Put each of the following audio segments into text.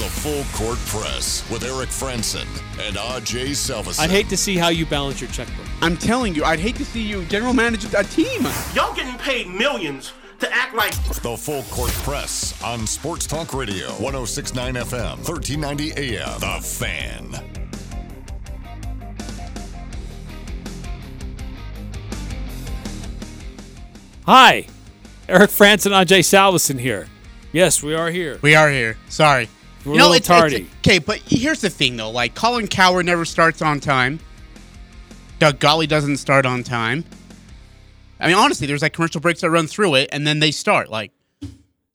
the Full Court Press with Eric Frandsen and AJ Salvesen. I'd hate to see how you balance your checkbook. I'm telling you, I'd hate to see you general manager a team. Y'all getting paid millions to act like The Full Court Press on Sports Talk Radio, 1069 FM, 1390 AM. The Fan. Hi, Eric Frandsen and Ajay Salvesen here. Yes, we are here. We are here. Sorry. We're a little tardy. okay, but here's the thing though. Like Colin Cowherd never starts on time. Doug Gottlieb doesn't start on time. I mean, honestly, there's like commercial breaks that run through it, and then they start. Like,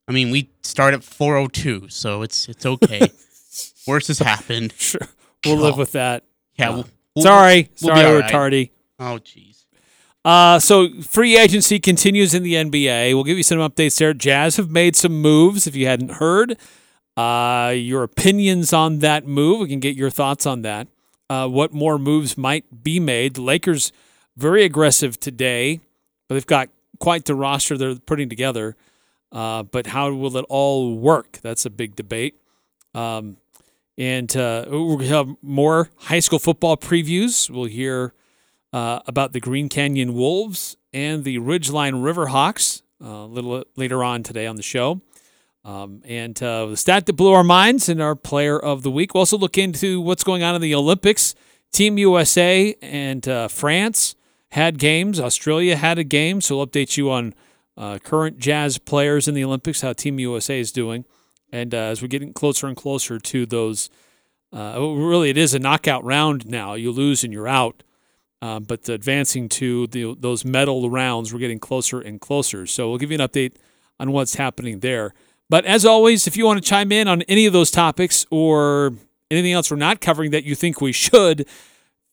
I mean, we start at 4:02, so it's it's okay. Worse has happened. Sure, we'll live with that. Yeah. We'll, we'll- Sorry, we'll be sorry, all we're right. tardy. Oh, jeez. Uh, so free agency continues in the NBA. We'll give you some updates there. Jazz have made some moves. If you hadn't heard, uh, your opinions on that move, we can get your thoughts on that. Uh, what more moves might be made? The Lakers very aggressive today, but they've got quite the roster they're putting together. Uh, but how will it all work? That's a big debate. Um, and uh, we'll have more high school football previews. We'll hear uh, about the Green Canyon Wolves and the Ridgeline Riverhawks uh, a little later on today on the show. Um, and uh, the stat that blew our minds and our player of the week. We'll also look into what's going on in the Olympics. Team USA and uh, France had games. Australia had a game. So we'll update you on uh, current Jazz players in the Olympics, how Team USA is doing. And uh, as we're getting closer and closer to those, uh, really, it is a knockout round now. You lose and you're out. Um, but advancing to the, those medal rounds, we're getting closer and closer. So we'll give you an update on what's happening there. But as always, if you want to chime in on any of those topics or anything else we're not covering that you think we should,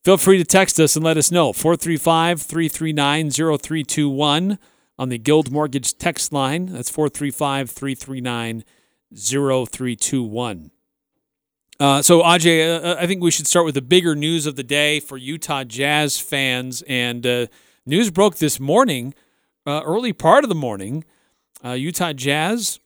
feel free to text us and let us know. 435 339 0321 on the Guild Mortgage text line. That's 435 339 0321. Uh, so, Ajay, uh, I think we should start with the bigger news of the day for Utah Jazz fans. And uh, news broke this morning, uh, early part of the morning. Uh, Utah Jazz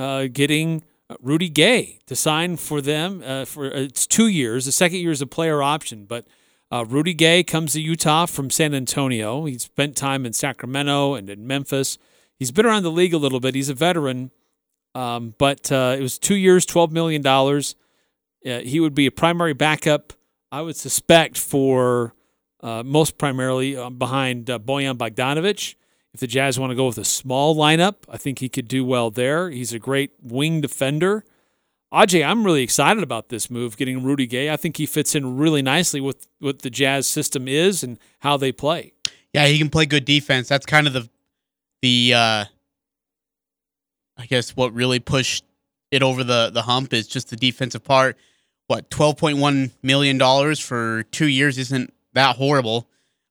uh, getting Rudy Gay to sign for them uh, for it's two years. The second year is a player option, but uh, Rudy Gay comes to Utah from San Antonio. He spent time in Sacramento and in Memphis. He's been around the league a little bit. He's a veteran, um, but uh, it was two years, twelve million dollars. Uh, he would be a primary backup, I would suspect, for uh, most primarily uh, behind uh, Bojan Bogdanovic. If the Jazz want to go with a small lineup, I think he could do well there. He's a great wing defender. Ajay, I'm really excited about this move, getting Rudy Gay. I think he fits in really nicely with what the Jazz system is and how they play. Yeah, he can play good defense. That's kind of the the uh I guess what really pushed it over the the hump is just the defensive part. What, 12.1 million dollars for 2 years isn't that horrible.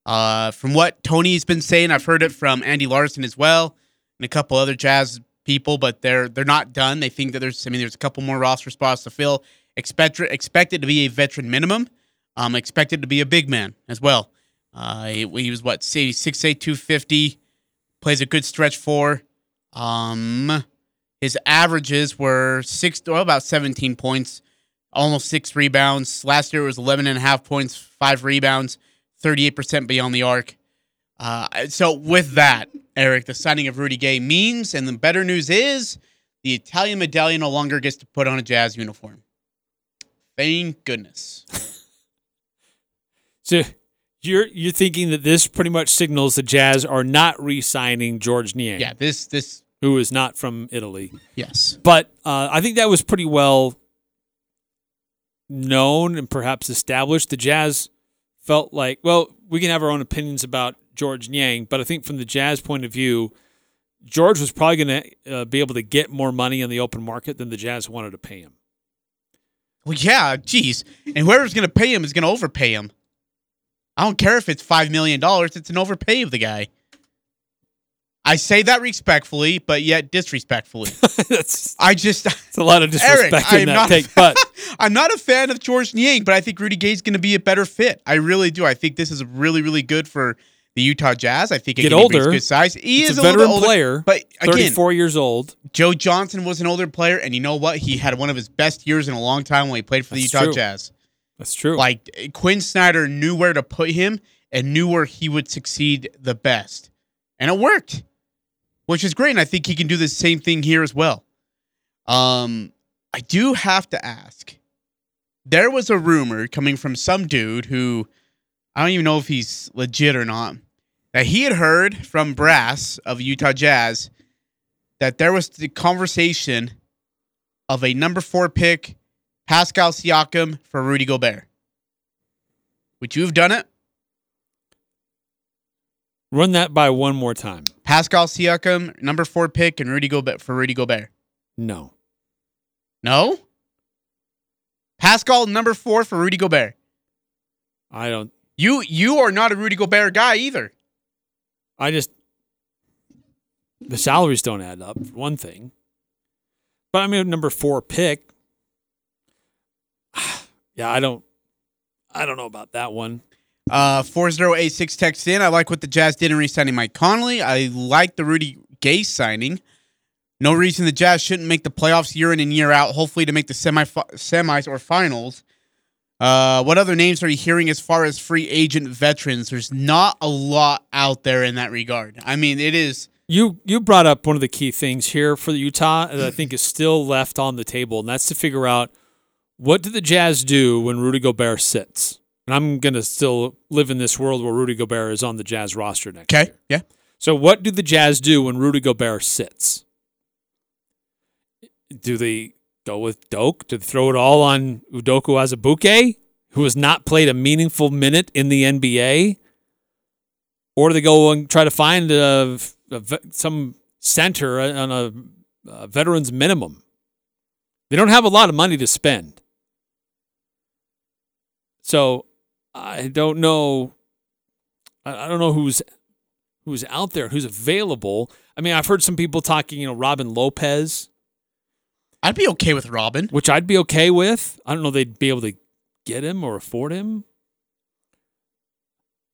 Uh from what Tony's been saying, I've heard it from Andy Larson as well and a couple other Jazz people, but they're they're not done. They think that there's I mean there's a couple more roster spots to fill. Expect expect it to be a veteran minimum. Um expected to be a big man as well. Uh, he, he was what say six eight two fifty, plays a good stretch four. Um, his averages were six, well, about seventeen points, almost six rebounds. Last year it was 11 and a half points, five rebounds, thirty eight percent beyond the arc. Uh, so with that, Eric, the signing of Rudy Gay means, and the better news is, the Italian medallion no longer gets to put on a Jazz uniform. Thank goodness. So you're you're thinking that this pretty much signals the Jazz are not re-signing George Niang, Yeah, this this who is not from Italy. yes. But uh, I think that was pretty well known and perhaps established. The Jazz felt like, well, we can have our own opinions about George Niang, but I think from the Jazz point of view, George was probably going to uh, be able to get more money in the open market than the Jazz wanted to pay him. Well, yeah, geez. And whoever's going to pay him is going to overpay him. I don't care if it's $5 million, it's an overpay of the guy. I say that respectfully, but yet disrespectfully. that's, I just it's a lot of disrespect Eric, in am that take. But I'm not a fan of George Niang, but I think Rudy Gay's going to be a better fit. I really do. I think this is really, really good for the Utah Jazz. I think Get again, older. good size. He He's is a a, veteran older, player, but again, 34 years old. Joe Johnson was an older player, and you know what? He had one of his best years in a long time when he played for the Utah true. Jazz. That's true. Like Quin Snyder knew where to put him and knew where he would succeed the best, and it worked, which is great. And I think he can do the same thing here as well. Um, I do have to ask. There was a rumor coming from some dude who I don't even know if he's legit or not that he had heard from Brass of Utah Jazz that there was the conversation of a number four pick, Pascal Siakam for Rudy Gobert. Would you have done it? Run that by one more time. Pascal Siakam, number four pick, and Rudy Gobert for Rudy Gobert. No. No. Pascal, number four for Rudy Gobert. I don't. You you are not a Rudy Gobert guy either. I just. The salaries don't add up, for one thing. But I mean, number four pick. Yeah, I don't. I don't know about that one. Uh, 4086 text in. I like what the Jazz did in re-signing Mike Conley. I like the Rudy Gay signing. No reason the Jazz shouldn't make the playoffs year in and year out. Hopefully to make the semi semis or finals. Uh, what other names are you hearing as far as free agent veterans? There's not a lot out there in that regard. I mean, it is. You you brought up one of the key things here for the Utah that I think is still left on the table, and that's to figure out what do the Jazz do when Rudy Gobert sits. And I'm gonna still live in this world where Rudy Gobert is on the Jazz roster next Okay. year. Yeah. So what do the Jazz do when Rudy Gobert sits? Do they go with Doke? Do they throw it all on Udoka Azubuike, who has not played a meaningful minute in the NBA? Or do they go and try to find a, a some center on a, a veteran's minimum? They don't have a lot of money to spend. So I don't know. I don't know who's who's out there, who's available. I mean, I've heard some people talking, you know, Robin Lopez, I'd be okay with Robin. which I'd be okay with. I don't know if they'd be able to get him or afford him.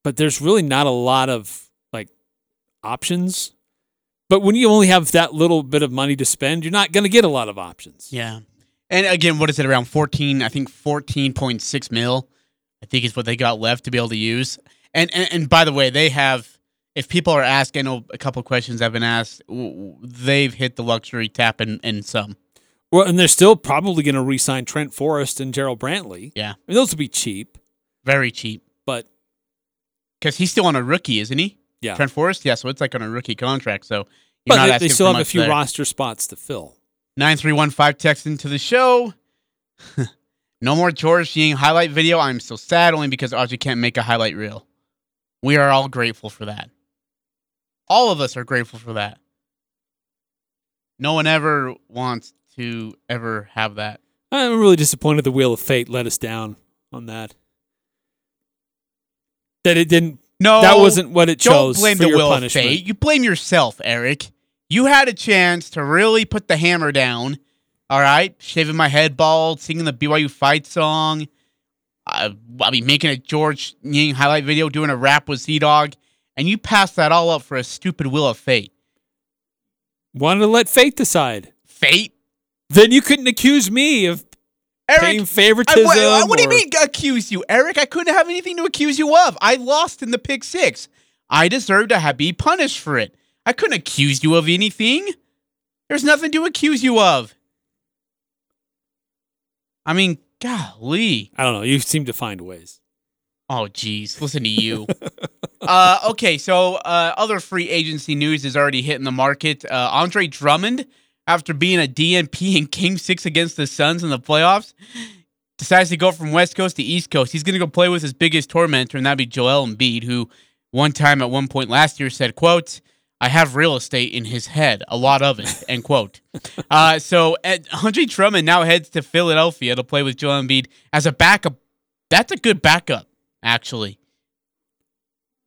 But there's really not a lot of like options. But when you only have that little bit of money to spend, you're not going to get a lot of options. Yeah. And again, what is it around 14? I think 14.6 mil. I think is what they got left to be able to use. And and, and by the way, they have. If people are asking, a couple of questions have been asked. They've hit the luxury tap and and some. Well, and they're still probably going to re-sign Trent Forrest and Jarrell Brantley. Yeah, I mean, those will be cheap, very cheap but because he's still on a rookie, isn't he? yeah. Trent Forrest. Yeah, so it's like on a rookie contract. So you're but not they, they still have a few there. roster spots to fill. 9315 text into the show. no more George Niang highlight video. I'm so sad only because Audrey can't make a highlight reel. We are all grateful for that. All of us are grateful for that. No one ever wants to ever have that. I'm really disappointed the Wheel of Fate let us down on that. That it didn't. No, that wasn't what it chose Don't blame for the your will punishment. of fate. You blame yourself, Eric. You had a chance to really put the hammer down. All right, shaving my head bald, singing the BYU fight song. I, I mean, making a George Niang highlight video, doing a rap with Z Dog, and you pass that all up for a stupid will of fate. Wanted to let fate decide. Fate, Then you couldn't accuse me of Eric. paying I, favoritism. what, what do you mean accuse you, Eric? I couldn't have anything to accuse you of. I lost in the pick six. I deserve to have, be punished for it. I couldn't accuse you of anything. There's nothing to accuse you of. I mean, golly. I don't know. You seem to find ways. Oh, geez. Listen to you. uh, okay, so uh, other free agency news is already hitting the market. Uh, Andre Drummond, after being a DNP in Game 6 against the Suns in the playoffs, decides to go from West Coast to East Coast. He's going to go play with his biggest tormentor, and that'd be Joel Embiid, who one time at one point last year said, quote, I have real estate in his head, a lot of it, end quote. Uh, so Ed, Andre Drummond now heads to Philadelphia to play with Joel Embiid as a backup. That's a good backup, actually.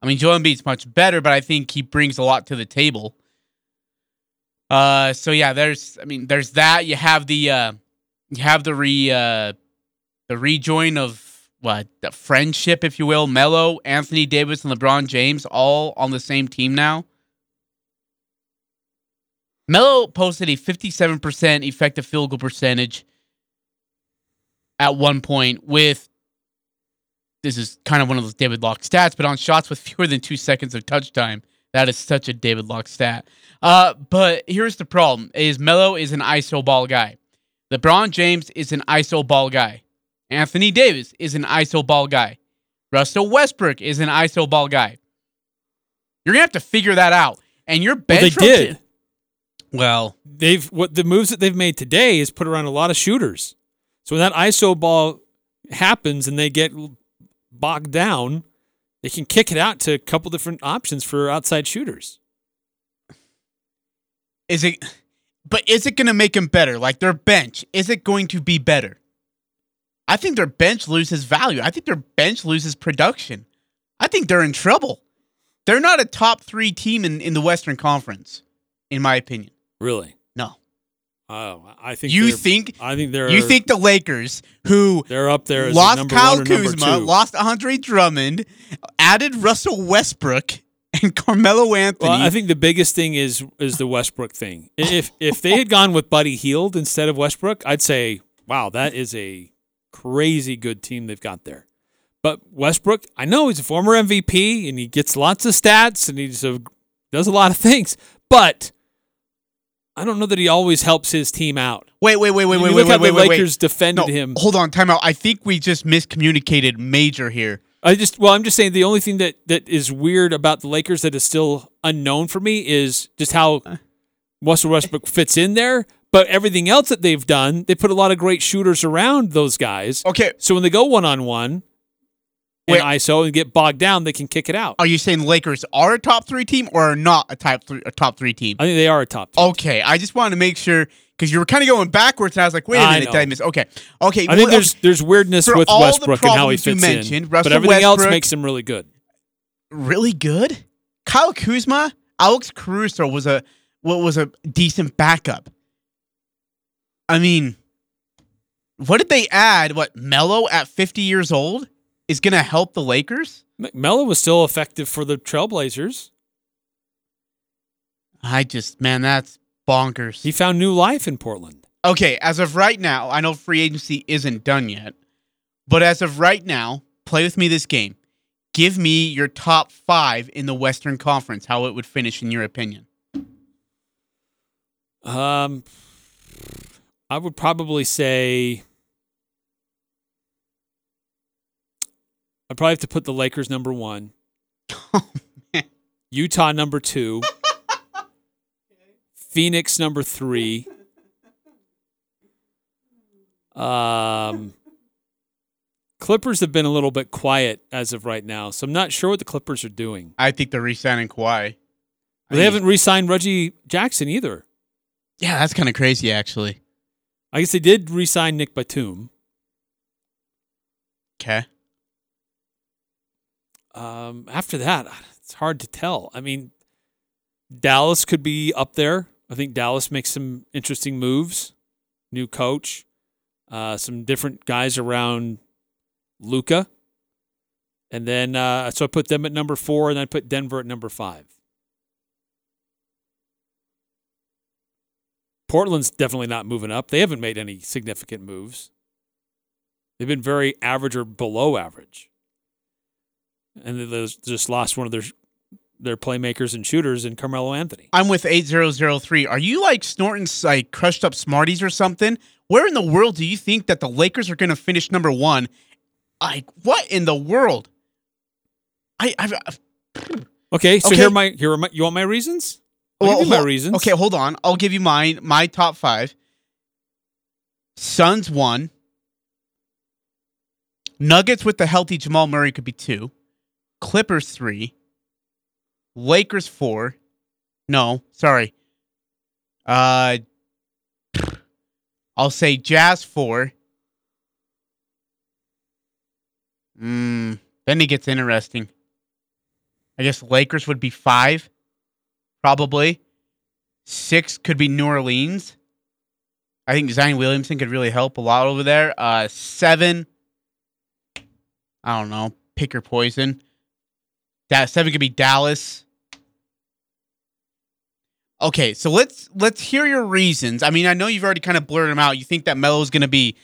I mean, Joel Embiid's much better, but I think he brings a lot to the table. Uh, so yeah, there's, I mean, there's that. You have the, uh, you have the re, uh, the rejoin of what the friendship, if you will. Melo, Anthony Davis, and LeBron James all on the same team now. Melo posted a 57% effective field goal percentage at one point with this is kind of one of those David Locke stats, but on shots with fewer than two seconds of touch time. That is such a David Locke stat. Uh, but here's the problem: is Melo is an ISO ball guy. LeBron James is an ISO ball guy. Anthony Davis is an ISO ball guy. Russell Westbrook is an ISO ball guy. You're gonna have to figure that out. And your Well, bench they did. Rota- Well, They've what the moves that they've made today is put around a lot of shooters. So when that ISO ball happens and they get bogged down, they can kick it out to a couple different options for outside shooters. is it? But is it gonna make them better? Like their bench, is it going to be better? I think their bench loses value. I think their bench loses production. I think they're in trouble. They're not a top three team in, in the Western Conference, in my opinion. Really? No. Oh, I think You think I think they're you think the Lakers, who they're up there as lost Kyle Kuzma, lost Andre Drummond, added Russell Westbrook and Carmelo Anthony. Well, I think the biggest thing is is the Westbrook thing. If if they had gone with Buddy Hield instead of Westbrook, I'd say, wow, that is a crazy good team they've got there. But Westbrook, I know he's a former MVP and he gets lots of stats and he does a lot of things, but I don't know that he always helps his team out. wait, wait, wait, wait, wait, wait, how wait, the wait, wait. Lakers defended No, him. Hold on, time out. I think we just miscommunicated major here. I just well, I'm just saying the only thing that that is weird about the Lakers that is still unknown for me is just how Russell Westbrook fits in there. But everything else that they've done, they put a lot of great shooters around those guys. Okay, So when they go one on one and Wait. ISO and get bogged down, they can kick it out. are you saying Lakers are a top three team or are not a top three a top three team? I think they are a top. team. Okay, I just wanted to make sure because you were kind of going backwards, and I was like, wait a minute, did I miss? Okay, okay. I think well, there's there's weirdness For with Westbrook and how he fits in, Russell but everything else makes him really good. really good. Kyle Kuzma, Alex Caruso was a what was a decent backup. I mean, what did they add? What Melo at 50 years old is going to help the Lakers? Melo was still effective for the Trailblazers. I just man, that's bonkers. He found new life in Portland. Okay, as of right now, I know free agency isn't done yet, but as of right now, play with me this game. Give me your top five in the Western Conference, how it would finish in your opinion. Um, I would probably say I'd probably have to put the Lakers number one, Oh, man. Utah number two, Phoenix number three. Um, Clippers have been a little bit quiet as of right now, so I'm not sure what the Clippers are doing. I think they're re-signing Kawhi. I They mean, haven't re-signed Reggie Jackson either. Yeah, that's kind of crazy, actually. I guess they did re-sign Nick Batum. Okay. Um, after that, it's hard to tell. I mean, Dallas could be up there. I think Dallas makes some interesting moves. New coach, uh, some different guys around Luka, and then uh, so I put them at number four, and I put Denver at number five. Portland's definitely not moving up. They haven't made any significant moves. They've been very average or below average and they just- lost one of their their playmakers and shooters in Carmelo Anthony. I'm with 8003. Are you like snorting like crushed up Smarties or something? Where in the world do you think that the Lakers are going to finish number one? Like, what in the world? I, I've, I've Okay, so Okay. here are my here are my you want my reasons? I'll give you my reasons. Okay, hold on. I'll give you mine. My top five. Suns one. Nuggets with the healthy Jamal Murray could be two. Clippers three. Lakers four. No, sorry. Uh, I'll say Jazz four. Mm, then it gets interesting. I guess Lakers would be five, probably. Six could be New Orleans. I think Zion Williamson could really help a lot over there. Uh, seven. I don't know. Pick your poison. That seven could be Dallas. Okay, so let's let's hear your reasons. I mean, I know you've already kind of blurred them out. You think that Melo is going to be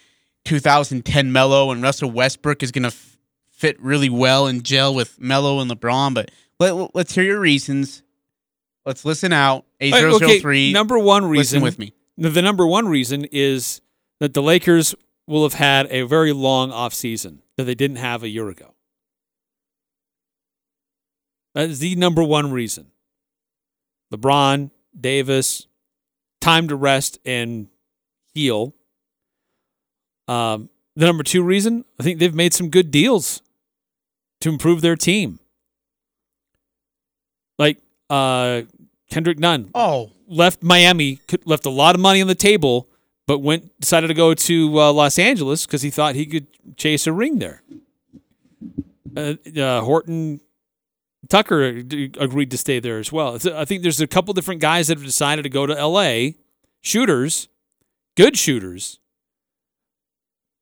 2010 Melo, and Russell Westbrook is going to f- fit really well and gel with Melo and LeBron. But let, let's hear your reasons. Let's listen out. A zero zero three. number one Listen reason with me. The the number one reason is that the Lakers will have had a very long offseason that they didn't have a year ago. That is the number one reason. LeBron, Davis, time to rest and heal. Um, the number two reason, I think they've made some good deals to improve their team. Like uh, Kendrick Nunn Oh, left Miami, left a lot of money on the table, but went decided to go to uh, Los Angeles because he thought he could chase a ring there. Uh, uh, Horton Tucker uh, agreed to stay there as well. I think there's a couple different guys that have decided to go to L.A. Shooters, good shooters,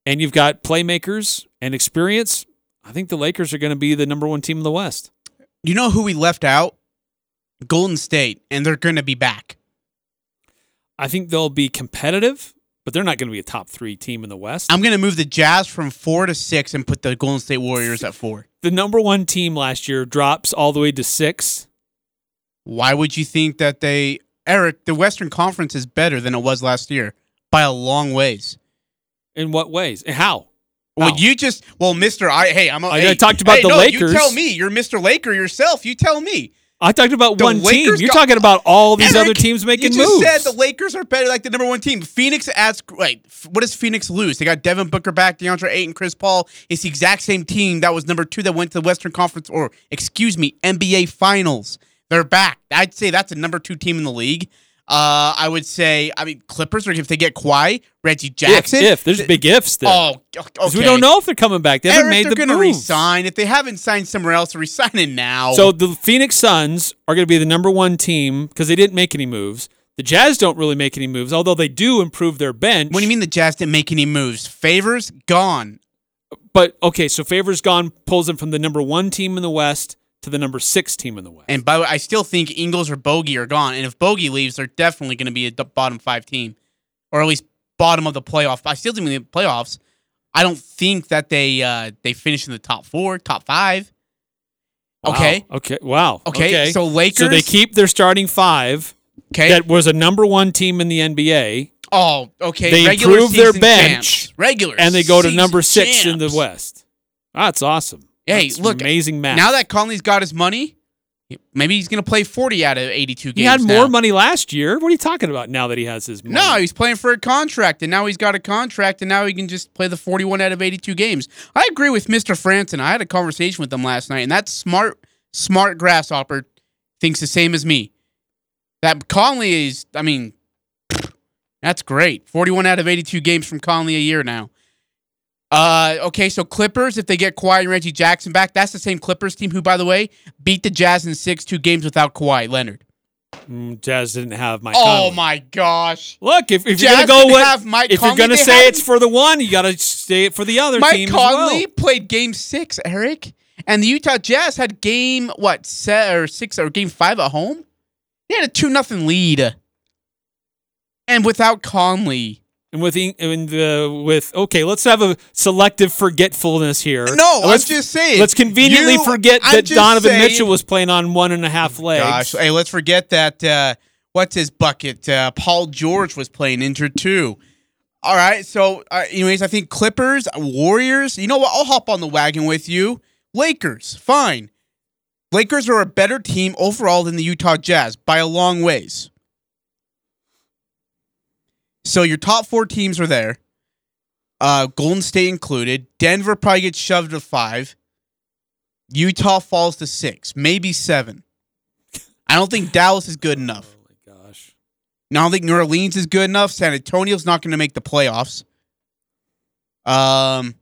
and you've got playmakers and experience. I think the Lakers are going to be the number one team in the West. you know who we left out? Golden State, and they're going to be back. I think they'll be competitive, but they're not going to be a top three team in the West. I'm going to move the Jazz from four to six and put the Golden State Warriors at four. The number one team last year drops all the way to six. Why would you think that they, Eric? The Western Conference is better than it was last year by a long ways. In what ways? And how? Well, How? you just well, Mister. I hey, I'm. A, I- I hey, talked about hey, the no, Lakers. You tell me, you're Mister Laker yourself. You tell me. I talked about The one team. You're talking about all these Eric, other teams making you just moves. said the Lakers are better, like the number one team. Phoenix adds. Wait, what does Phoenix lose? They got Devin Booker back, DeAndre Ayton, Chris Paul. It's the exact same team that was number two that went to the Western Conference, or excuse me, NBA Finals. They're back. I'd say that's a number two team in the league. Uh, I would say, I mean, Clippers, or if they get Kawhi, Reggie Jackson. if there's big ifs there. Oh, okay. we don't know if they're coming back. They haven't made they're the gonna resign. If they haven't signed somewhere else, they're resigning now. So the Phoenix Suns are going to be the number one team because they didn't make any moves. The Jazz don't really make any moves, although they do improve their bench. what do you mean the Jazz didn't make any moves? Favors gone. But okay, so Favors gone pulls them from the number one team in the West to the number six team in the West. And by the way, I still think Ingles or Bogey are gone. And if Bogey leaves, they're definitely going to be a bottom five team, or at least bottom of the playoff. I still think in the playoffs. I don't think that they uh, they finish in the top four, top five. Wow. Okay, Okay. Wow. Okay, so Lakers- So they keep their starting five. okay. That was a number one team in the NBA, oh, okay. They Regular improve their bench, champs. regular, and they go to number six in the. West. That's awesome. Hey, That's look, amazing math. Now that Conley's got his money, maybe he's going to play forty out of eighty-two games. he had now. more money last year. What are you talking about? Now that he has his money? No, he's playing for a contract, and now he's got a contract, and now he can just play the 41 out of 82 games. I agree with Mr. Frandsen. I had a conversation with him last night, and that smart, smart grasshopper thinks the same as me. That Conley is, I mean, that's great. 41 out of 82 games from Conley a year now. Uh, okay, so Clippers, if they get Kawhi and Reggie Jackson back, that's the same Clippers team who, by the way, beat the Jazz in six, two games without Kawhi Leonard. Mm, Jazz didn't have Mike. Oh Conley. my gosh. Look, if, if you're gonna go with, have Mike if you're gonna say it's for the one, you gotta say it for the other Mike team Conley as well. played game six, Eric. And the Utah Jazz had game what set or six or game five at home? They had a two nothing lead. And without Conley. And with and the with okay, let's have a selective forgetfulness here. No, let's, I'm just saying. let's conveniently You- forget I'm that Donovan saying- Mitchell was playing on one and a half legs. Gosh, hey, let's forget that uh what's his bucket? Uh Paul George was playing injured too. All right, so uh, anyways, I think Clippers, Warriors, you know what? I'll hop on the wagon with you. Lakers, fine. Lakers are a better team overall than the Utah Jazz by a long ways. So your top four teams are there. Uh, Golden State included. Denver probably gets shoved to five. Utah falls to six, maybe seven. I don't think Dallas is good enough. Oh my gosh. I don't think New Orleans is good enough. San Antonio's not going to make the playoffs. Um,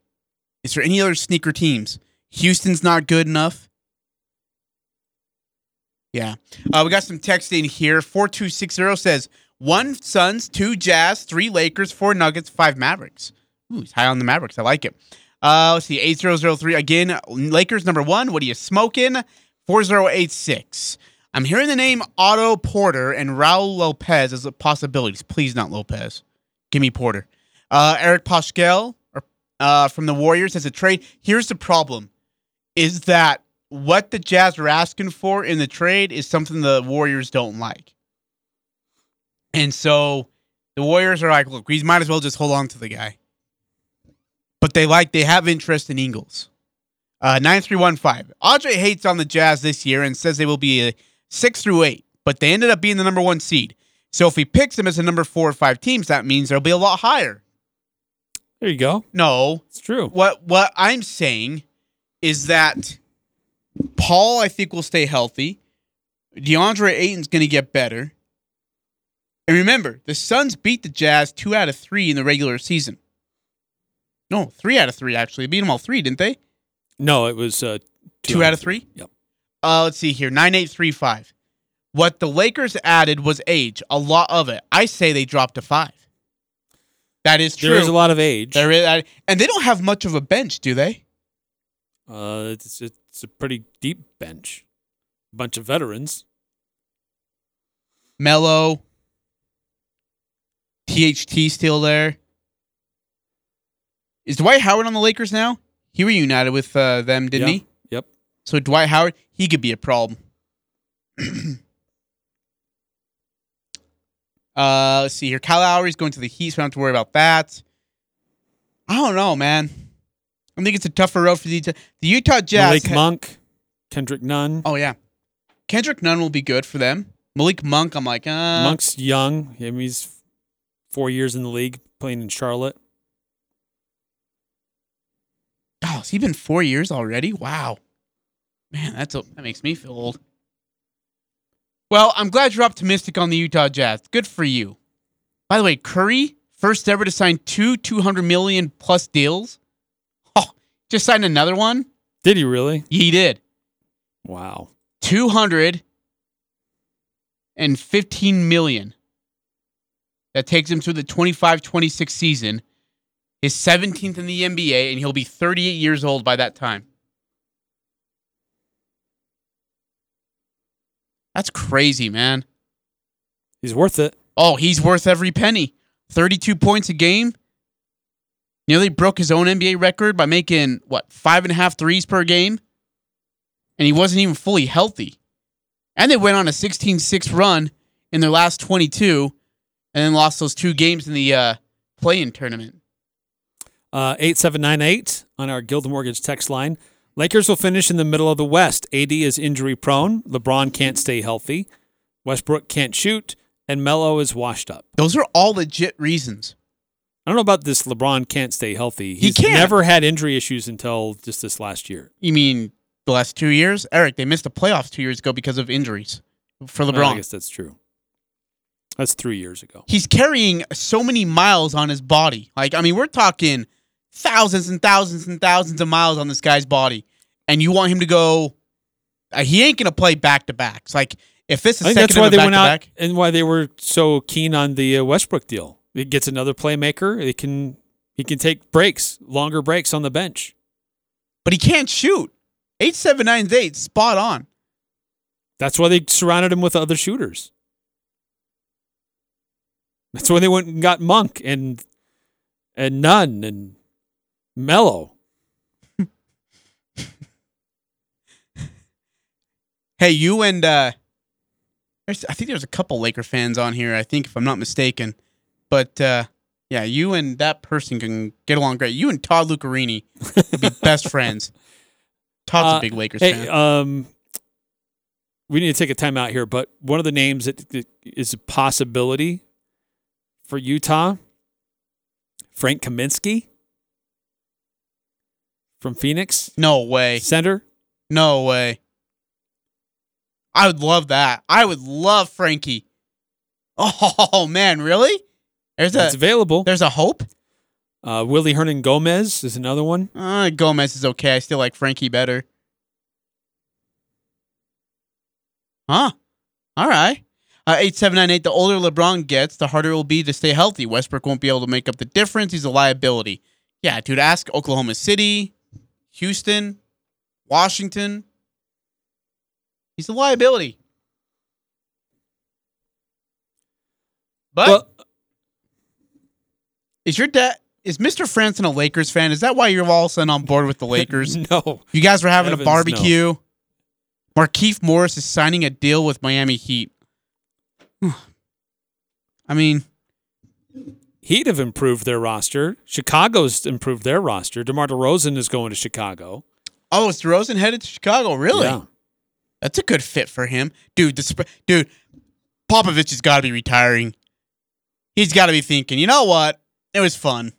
is there any other sneaker teams? Houston's not good enough. Yeah. Uh, we got some text in here. 4260 says one Suns, two Jazz, three Lakers, four Nuggets, five Mavericks. Ooh, he's high on the Mavericks. I like it. Uh, let's see, 8003. Again, Lakers number one. What are you smoking? 4086. I'm hearing the name Otto Porter and Raul Lopez as possibilities. Please not Lopez. Give me Porter. Uh, Eric Paschall uh, from the Warriors as a trade. Here's the problem is that what the Jazz are asking for in the trade is something the Warriors don't like. And so the Warriors are like, look, we might as well just hold on to the guy. But they like, they have interest in Ingles. Uh, 9315. Audrey hates on the Jazz this year and says they will be a six through eight, but they ended up being the number one seed. So if he picks them as a number four or five teams, that means they'll be a lot higher. There you go. No, It's true. what what I'm saying is that Paul, I think, will stay healthy. DeAndre Ayton's going to get better. And remember, the Suns beat the Jazz two out of three in the regular season. No, three out of three actually. They beat them all three, didn't they? No, it was uh, Two, out of three. Yep. Uh, let's see here, nine eight three five. What the Lakers added was age, a lot of it. I say they dropped to five. That is true. There is a lot of age. There is, and they don't have much of a bench, do they? Uh, it's it's a pretty deep bench, bunch of veterans. Melo, THT still there. Is Dwight Howard on the Lakers now? He reunited with uh, them, didn't Yeah. he? Yep. So Dwight Howard, he could be a problem. uh, let's see here. Kyle Lowry's going to the Heat, so we don't have to worry about that. I don't know, man. I think it's a tougher road for the Utah, the Utah Jazz. Malik ha- Monk, Kendrick Nunn. oh yeah, Kendrick Nunn will be good for them. Malik Monk, I'm like, uh, Monk's young. I mean, he's four years in the league, playing in Charlotte. Oh, has he been four years already? Wow, man, that's a, that makes me feel old. Well, I'm glad you're optimistic on the Utah Jazz. Good for you. By the way, Curry, first ever to sign two 200 million plus deals. Oh, just signed another one. Did he really? He did. Wow. 215 million. That takes him through the 25-26 season. His 17th in the NBA, and he'll be 38 years old by that time. That's crazy, man. He's worth it. Oh, he's worth every penny. 32 points a game. Nearly broke his own NBA record by making, what, five and a half threes per game? And he wasn't even fully healthy. And they went on a 16 6 run in their last 22 and then lost those two games in the uh, play in tournament. Uh, 8798 on our Guild Mortgage text line. Lakers will finish in the middle of the West. AD is injury prone. LeBron can't stay healthy. Westbrook can't shoot. And Melo is washed up. Those are all legit reasons. I don't know about this LeBron can't stay healthy. He He's can't. never had injury issues until just this last year. You mean the last two years? Eric, they missed the playoffs two years ago because of injuries for Well, I guess that's true. That's three years ago. he's carrying so many miles on his body. Like, I mean, we're talking thousands and thousands and thousands of miles on this guy's body, and you want him to go? Uh, he ain't gonna play back to backs. Like, if this is I think second that's why they went out and why they were so keen on the uh, Westbrook deal. It gets another playmaker. It can he can take breaks, longer breaks on the bench. but he can't shoot. Eight seven nine eight, spot on. That's why they surrounded him with other shooters. That's when they went and got Monk and and Nunn and Melo. Hey, you and uh, I think there's a couple Laker fans on here. I think, if I'm not mistaken, but uh, yeah, you and that person can get along great. You and Todd Lucarini would be best friends. Todd's Uh, a big Lakers Hey, fan. um, we need to take a time out here, but one of the names that, that is a possibility for Utah, Frank Kaminsky from Phoenix, no way. center. No way. I would love that. I would love Frankie. Oh man, really? There's It's available. there's a hope. Uh, Willy Hernangomez is another one. Uh, Gomez is okay. I still like Frankie better. Huh? All right. Uh, eight seven nine eight. The older LeBron gets, the harder it will be to stay healthy. Westbrook won't be able to make up the difference. He's a liability. Yeah, dude, ask Oklahoma City, Houston, Washington. He's a liability. But well, is your dad is Mr. Frandsen a Lakers fan? Is that why you're all of a sudden on board with the Lakers? no. You guys were having Heavens, a barbecue. Markieff Morris is signing a deal with Miami Heat. I mean, he'd have improved their roster. Chicago's improved their roster. DeMar DeRozan is going to Chicago. oh, is DeRozan headed to Chicago? Really? Yeah. That's a good fit for him, dude. The sp- dude, Popovich has got to be retiring. He's got to be thinking, you know what? It was fun,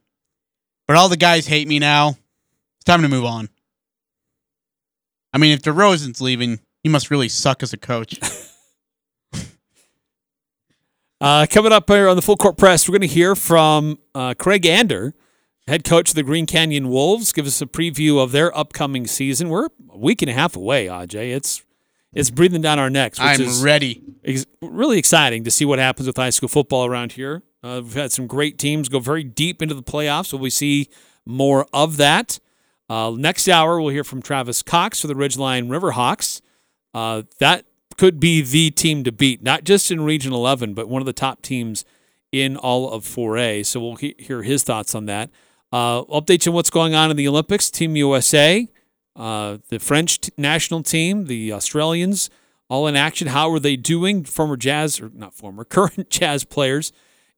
but all the guys hate me now. It's time to move on. I mean, if DeRozan's leaving, he must really suck as a coach. Uh, coming up here on the full court press, we're going to hear from uh, Craig Ahnder, head coach of the Green Canyon Wolves. Give us a preview of their upcoming season. We're a week and a half away, Aj. It's it's breathing down our necks, which I'm is ready. ex- really exciting to see what happens with high school football around here. Uh, we've had some great teams go very deep into the playoffs. Will we see more of that? Uh, next hour, we'll hear from Travis Cox for the Ridgeline Riverhawks. Uh, that could be the team to beat, not just in Region 11, but one of the top teams in all of 4A. So we'll he- hear his thoughts on that. Uh, updates on what's going on in the Olympics. Team USA, uh, the French t- national team, the Australians, all in action. How are they doing? Former Jazz, or not former, current Jazz players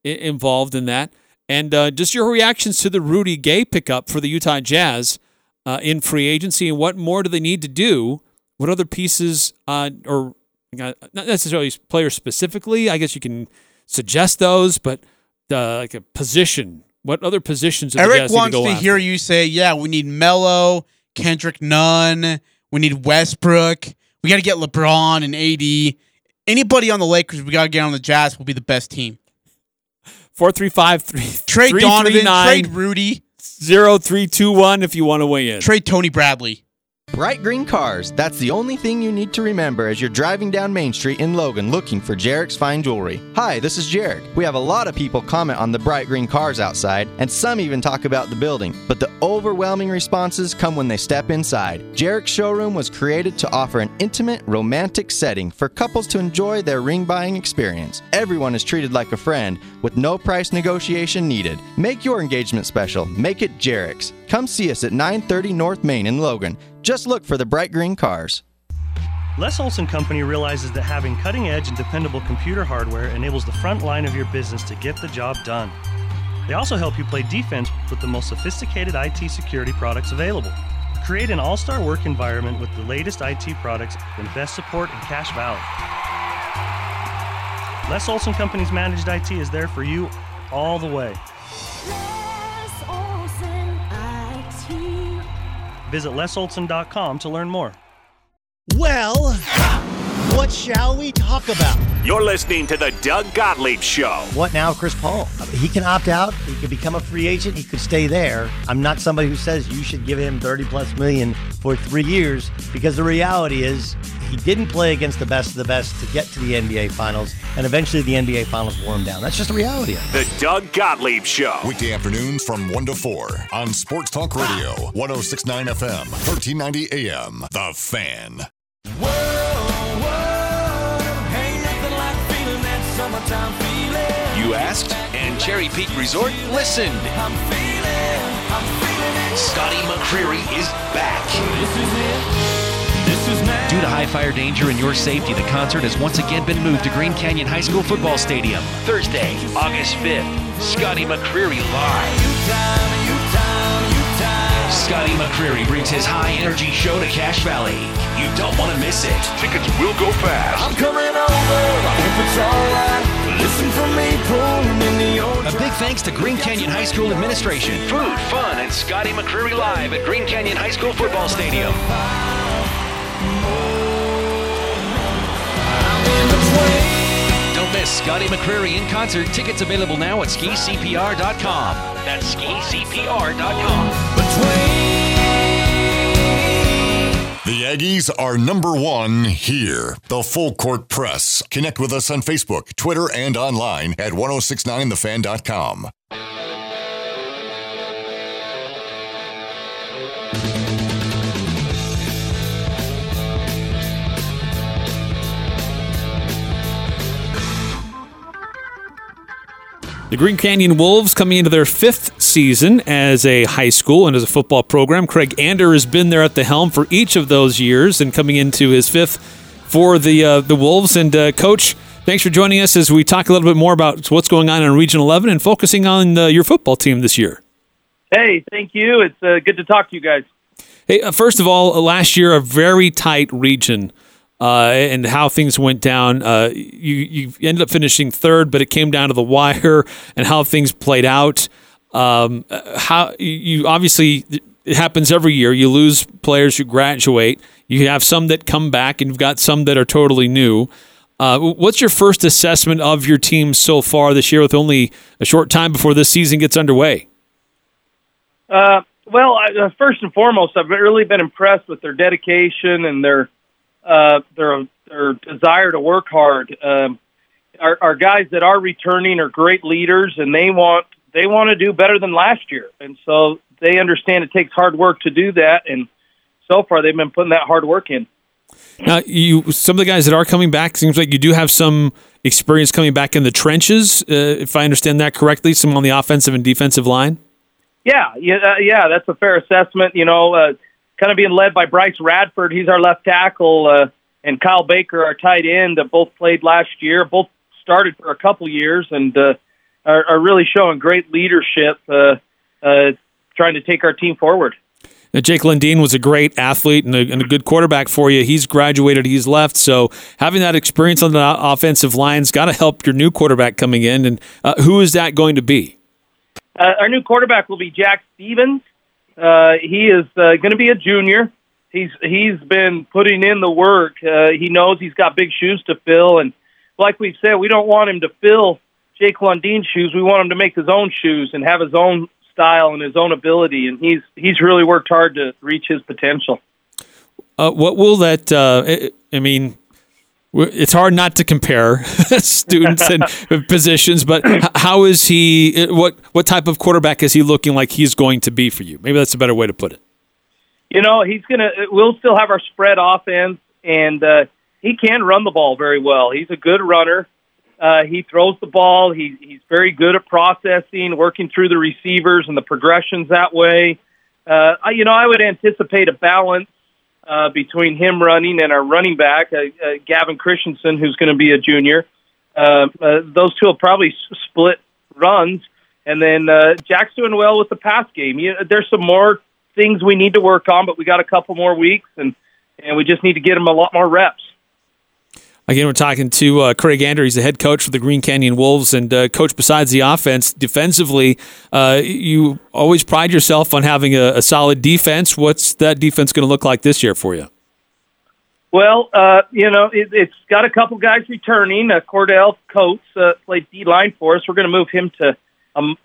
I- involved in that. And uh, just your reactions to the Rudy Gay pickup for the Utah Jazz uh, in free agency, and what more do they need to do? What other pieces, uh, or not necessarily players specifically? I guess you can suggest those, but uh, like a position. What other positions? Eric wants to, after? hear you say, "Yeah, we need Melo, Kendrick Nunn, we need Westbrook, we got to get LeBron and AD. Anybody on the Lakers, we got to get on the Jazz. Will be the best team. Four three five three Trade Donovan, three, nine, trade Rudy, zero three two one if you want to weigh in. trade Tony Bradley. Bright green cars. That's the only thing you need to remember as you're driving down Main Street in Logan looking for Jarek's Fine Jewelry. Hi, this is Jarek. We have a lot of people comment on the bright green cars outside, and some even talk about the building, but the overwhelming responses come when they step inside. Jarek's showroom was created to offer an intimate, romantic setting for couples to enjoy their ring buying experience. Everyone is treated like a friend with no price negotiation needed. Make your engagement special. Make it Jarek's. Come see us at 930 North Main in Logan. Just look for the bright green cars. Les Olson Company realizes that having cutting edge and dependable computer hardware enables the front line of your business to get the job done. They also help you play defense with the most sophisticated IT security products available. Create an all star work environment with the latest IT products and best support in Cache Valley. Les Olson Company's managed IT is there for you all the way. Visit lesolson.com to learn more. Well, what shall we talk about? You're listening to the Doug Gottlieb Show. What now, Chris Paul? He can opt out. He could become a free agent. He could stay there. I'm not somebody who says you should give him 30 plus million for three years because the reality is he didn't play against the best of the best to get to the NBA Finals, and eventually the NBA Finals wore him down. That's just the reality of it. The Doug Gottlieb Show. Weekday afternoons from 1 to 4 on Sports Talk Radio, 1069 FM, 1390 AM. The Fan. You asked, and Cherry Peak Resort listened. Scotty McCreery is back. Due to high fire danger and your safety, the concert has once again been moved to Green Canyon High School Football Stadium. Thursday, August 5th. Scotty McCreery live. Scotty McCreery brings his high energy show to Cache Valley. You don't want to miss it. Tickets will go fast. A big thanks to Green Canyon High School administration. Food, fun, and Scotty McCreery live at Green Canyon High School Football Stadium. Don't miss Scotty McCreery in concert. Tickets available now at skicpr.com. That's skicpr.com. The Aggies are number one here. The Full Court Press. Connect with us on Facebook, Twitter, and online at 1069thefan.com. The Green Canyon Wolves coming into their fifth season as a high school and as a football program. Craig Ahnder has been there at the helm for each of those years and coming into his fifth for the uh, the Wolves. And uh, Coach, thanks for joining us as we talk a little bit more about what's going on in Region 11 and focusing on uh, your football team this year. Hey, thank you. It's uh, good to talk to you guys. Hey, uh, first of all, last year a very tight region. Uh, and how things went down. Uh, you you ended up finishing third, but it came down to the wire and how things played out. Um, how you obviously it happens every year. You lose players who graduate. You have some that come back, and you've got some that are totally new. Uh, what's your first assessment of your team so far this year, with only a short time before this season gets underway? Uh, well, I, uh, first and foremost, I've really been impressed with their dedication and their uh, their their desire to work hard. Um, our, our guys that are returning are great leaders, and they want they want to do better than last year, and so they understand it takes hard work to do that. And so far, they've been putting that hard work in. Now, you some of the guys that are coming back seems like you do have some experience coming back in the trenches, uh, if I understand that correctly. Some on the offensive and defensive line. Yeah, yeah, uh, yeah. That's a fair assessment. You know, uh, kind of being led by Bryce Radford. He's our left tackle, uh, and Kyle Baker, our tight end, that both played last year. Both started for a couple years and uh, are, are really showing great leadership, uh, uh, trying to take our team forward. Now, Jake Lundeen was a great athlete and a, and a, good quarterback for you. He's graduated, he's left. So having that experience on the offensive line's got to help your new quarterback coming in. And uh, who is that going to be? Uh, our new quarterback will be Jack Stevens. Uh, he is uh, going to be a junior. He's he's been putting in the work. Uh, he knows he's got big shoes to fill, and like we've said, we don't want him to fill Jake Lundeen's shoes. We want him to make his own shoes and have his own style and his own ability. And he's he's really worked hard to reach his potential. Uh, what will that? Uh, I mean, it's hard not to compare students and positions, but how is he? What what type of quarterback is he looking like he's going to be for you? Maybe that's a better way to put it. You know, he's gonna. We'll still have our spread offense, and uh, he can run the ball very well. He's a good runner. Uh, he throws the ball. He, he's very good at processing, working through the receivers and the progressions that way. Uh, I, you know, I would anticipate a balance uh, between him running and our running back, uh, uh, Gavin Christensen, who's going to be a junior. Uh, uh, those two will probably s- split runs. And then uh, Jack's doing well with the pass game. You, there's some more things we need to work on, but we got a couple more weeks, and, and we just need to get him a lot more reps. Again, we're talking to uh, Craig Ahnder. He's the head coach for the Green Canyon Wolves. And, uh, coach, besides the offense, defensively, uh, you always pride yourself on having a, a solid defense. What's that defense going to look like this year for you? Well, uh, you know, it, it's got a couple guys returning. Uh, Cordell Coates uh, played D line for us. We're going to move him to um,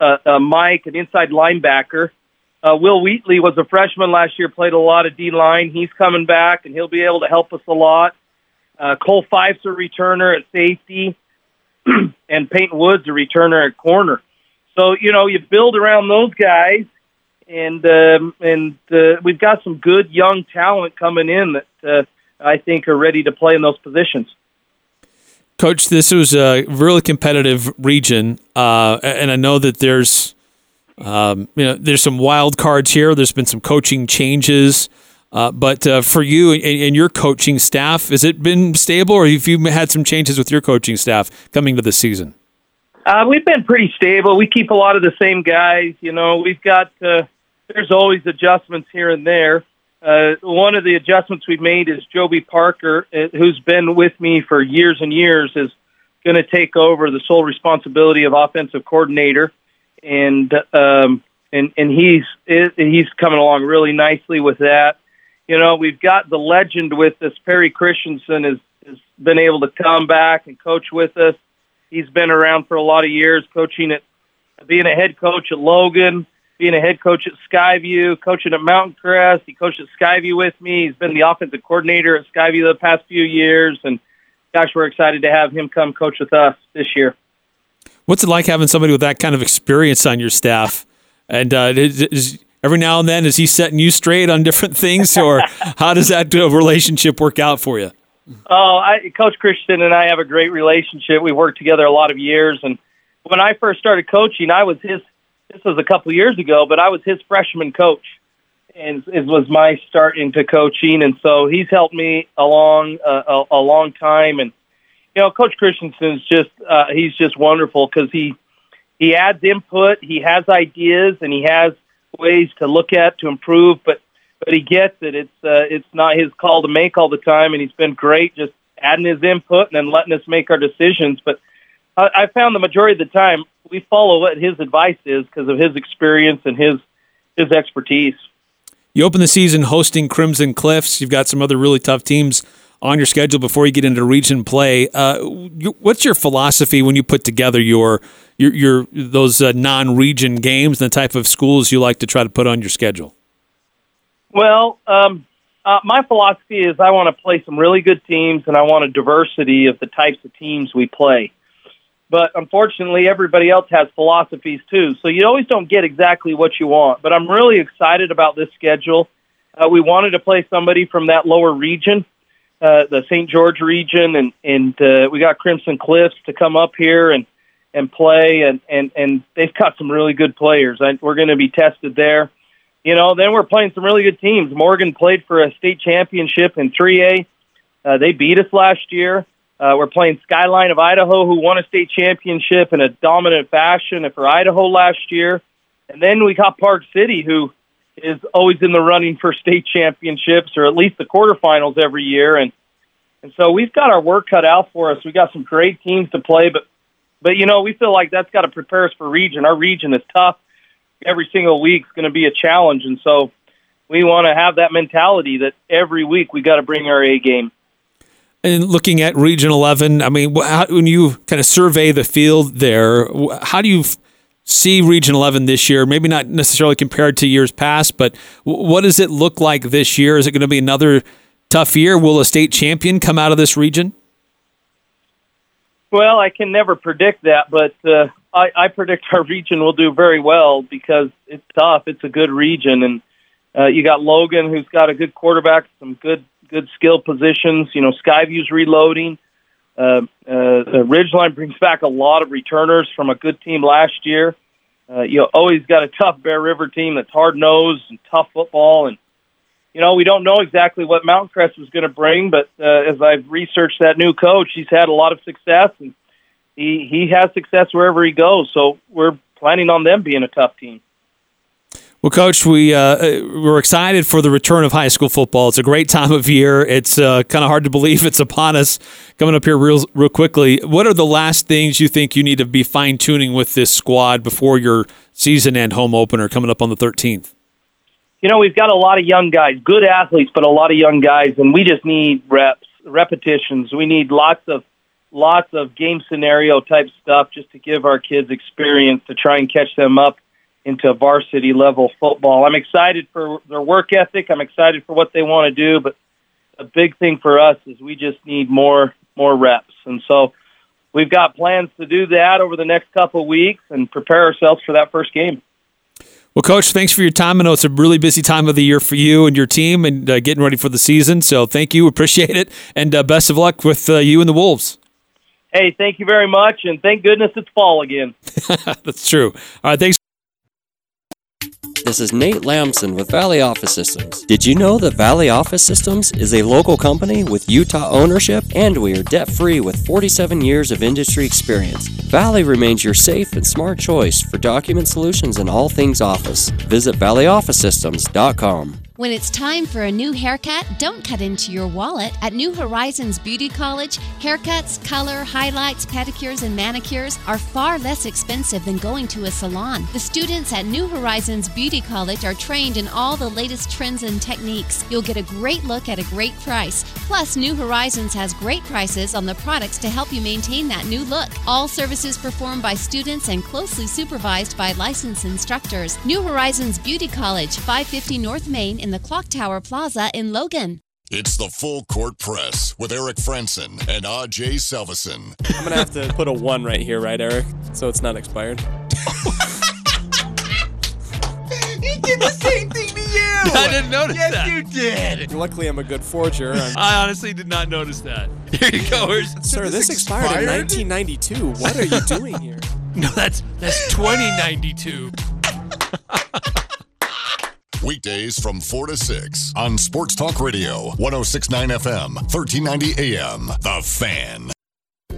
Mike, an inside linebacker. Will Wheatley was a freshman last year, played a lot of D line. He's coming back, and he'll be able to help us a lot. Uh, Cole Fife's a returner at safety, and Peyton Woods a returner at corner. So you know you build around those guys, and um, and uh, we've got some good young talent coming in that uh, I think are ready to play in those positions. Coach, this was a really competitive region, uh, and I know that there's um, you know there's some wild cards here. There's been some coaching changes. Uh, but uh, for you and, and, your coaching staff, has it been stable, or have you had some changes with your coaching staff coming to the season? Uh, we've been pretty stable. We keep a lot of the same guys. You know, we've got uh, there's always adjustments here and there. Uh, one of the adjustments we've made is Joby Parker, uh, who's been with me for years and years, is going to take over the sole responsibility of offensive coordinator, and um, and and he's he's coming along really nicely with that you know, we've got the legend with us. Perry Christensen has, has been able to come back and coach with us. He's been around for a lot of years, coaching at, being a head coach at Logan, being a head coach at Skyview, coaching at Mountain Crest. He coached at Skyview with me. He's been the offensive coordinator at Skyview the past few years, and gosh, we're excited to have him come coach with us this year. What's it like having somebody with that kind of experience on your staff? And uh, is, every now and then is he setting you straight on different things, or how does that uh, relationship work out for you? Oh, I, Coach Christensen and I have a great relationship. We worked together a lot of years, and when I first started coaching, I was his. This was a couple years ago, but I was his freshman coach, and it was my start into coaching, and so he's helped me along uh, a, a long time. And you know, Coach Christensen's just uh, he's just wonderful because he he adds input, he has ideas, and he has ways to look at to improve, but but he gets it. It's uh, it's not his call to make all the time, and he's been great just adding his input and then letting us make our decisions. But I, I found the majority of the time we follow what his advice is because of his experience and his his expertise. You open the season hosting Crimson Cliffs. You've got some other really tough teams on your schedule before you get into region play. Uh, what's your philosophy when you put together your your, your those uh, non-region games and the type of schools you like to try to put on your schedule? Well, um, uh, my philosophy is I want to play some really good teams, and I want a diversity of the types of teams we play. But unfortunately, everybody else has philosophies too, so you always don't get exactly what you want. But I'm really excited about this schedule. Uh, we wanted to play somebody from that lower region, uh, the St. George region, and and uh, we got Crimson Cliffs to come up here and and play, and and and they've got some really good players. I, we're going to be tested there you know, then we're playing some really good teams. Morgan played for a state championship in 3A. Uh, they beat us last year. Uh, we're playing Skyline of Idaho, who won a state championship in a dominant fashion for Idaho last year. And then we got Park City, who is always in the running for state championships or at least the quarterfinals every year. And and so we've got our work cut out for us. We got some great teams to play, but but you know we feel like that's got to prepare us for region. Our region is tough every single week is going to be a challenge, and so we want to have that mentality that every week we got to bring our A game. And looking at Region 11, I mean, how, when you kind of survey the field there, how do you see Region 11 this year? Maybe not necessarily compared to years past, but what does it look like this year? Is it going to be another tough year? Will a state champion come out of this region? Well, I can never predict that, but uh, I, I predict our region will do very well because it's tough. It's a good region, and uh, you got Logan, who's got a good quarterback, some good good skill positions. You know, Skyview's reloading. Uh, uh, Ridgeline brings back a lot of returners from a good team last year. Uh, you always got a tough Bear River team that's hard nosed and tough football, and you know we don't know exactly what Mountain Crest is going to bring. But uh, as I've researched that new coach, he's had a lot of success and he he has success wherever he goes. So we're planning on them being a tough team. Well, Coach, we uh, we're excited for the return of high school football. It's a great time of year. It's uh, kind of hard to believe it's upon us coming up here real real quickly. What are the last things you think you need to be fine tuning with this squad before your season and home opener coming up on the 13th? You know, we've got a lot of young guys, good athletes, but a lot of young guys, and we just need reps, repetitions. We need lots of lots of game scenario type stuff just to give our kids experience to try and catch them up into varsity level football. I'm excited for their work ethic. I'm excited for what they want to do, but a big thing for us is we just need more more reps. And so we've got plans to do that over the next couple of weeks and prepare ourselves for that first game. Well, Coach, thanks for your time. I know it's a really busy time of the year for you and your team and uh, getting ready for the season. So thank you. Appreciate it. And uh, best of luck with uh, you and the Wolves. Hey, thank you very much, and thank goodness it's fall again. That's true. All right, thanks. This is Nate Lamson with Valley Office Systems. Did you know that Valley Office Systems is a local company with Utah ownership and we are debt free with 47 years of industry experience? Valley remains your safe and smart choice for document solutions and all things office. Visit valleyofficesystems.com. When it's time for a new haircut, don't cut into your wallet. At New Horizons Beauty College, haircuts, color, highlights, pedicures, and manicures are far less expensive than going to a salon. The students at New Horizons Beauty College are trained in all the latest trends and techniques. You'll get a great look at a great price. Plus, New Horizons has great prices on the products to help you maintain that new look. All services performed by students and closely supervised by licensed instructors. New Horizons Beauty College, 550 North Main in the Clock Tower Plaza in Logan. It's the Full Court Press with Eric Frandsen and AJ Salvesen. I'm gonna have to put a one right here, right, Eric? So it's not expired. He did the same thing to you. I didn't notice that. yes, that. you did. Luckily, I'm a good forger. I'm- I honestly did not notice that. Here you go. Here's- Sir, this, expired, in 1992. What are you doing here? No, that's that's 2092. Weekdays from 4 to 6 on Sports Talk Radio, 1069 FM, 1390 AM. The Fan.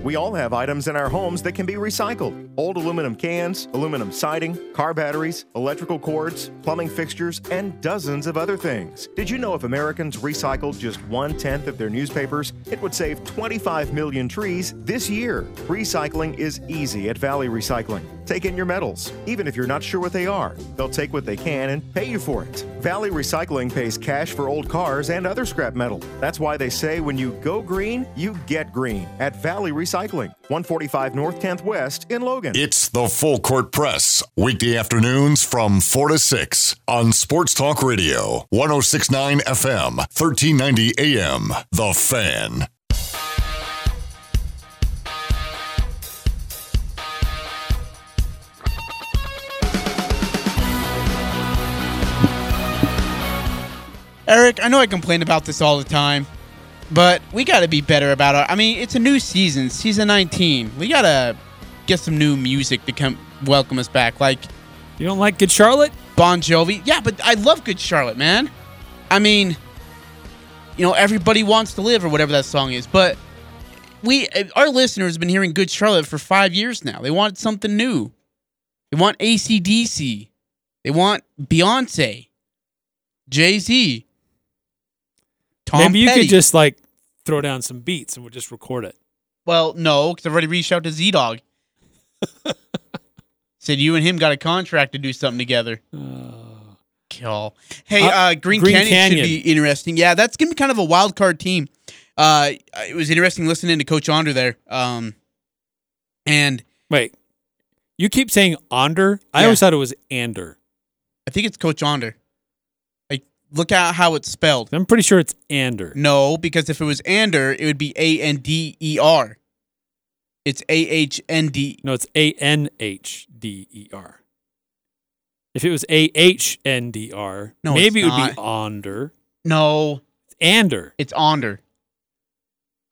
We all have items in our homes that can be recycled old aluminum cans, aluminum siding, car batteries, electrical cords, plumbing fixtures, and dozens of other things. Did you know if Americans recycled just one tenth of their newspapers, it would save 25 million trees this year? Recycling is easy at Valley Recycling. Take in your metals, even if you're not sure what they are. They'll take what they can and pay you for it. Valley Recycling pays cash for old cars and other scrap metal. That's why they say when you go green, you get green at Valley Recycling, 145 North 10th West in Logan. It's the Full Court Press, weekday afternoons from 4 to 6 on Sports Talk Radio, 1069 FM, 1390 AM. The Fan. Eric, I know I complain about this all the time, but we got to be better about it. I mean, it's a new season, season 19. We got to get some new music to come welcome us back. Like, you don't like Good Charlotte? Bon Jovi. Yeah, but I love Good Charlotte, man. I mean, you know, everybody wants to live or whatever that song is, but we eh, our listeners have been hearing Good Charlotte for 5 years now. They want something new. They want ACDC. They want Beyonce. Jay-Z. Tom Maybe you Petty. could just like throw down some beats and we'll just record it. Well, no, because I've already reached out to Z Dog. Said you and him got a contract to do something together. Kill. Hey, Uh, uh, Green, Green Canyon, Canyon. should be interesting. Yeah, that's gonna be kind of a wild card team. Uh, it was interesting listening to Coach Onder there. Um, and Wait, you keep saying Onder? I Yeah. always thought it was Ander. I think it's Coach Onder. Look at how it's spelled. I'm pretty sure it's Ander. No, because if it was Ander, it would be A N D E R. It's A H N D. No, it's A N H D E R. If it was A H N D R, No, maybe it would be not. Onder. No, It's Ander. It's Onder.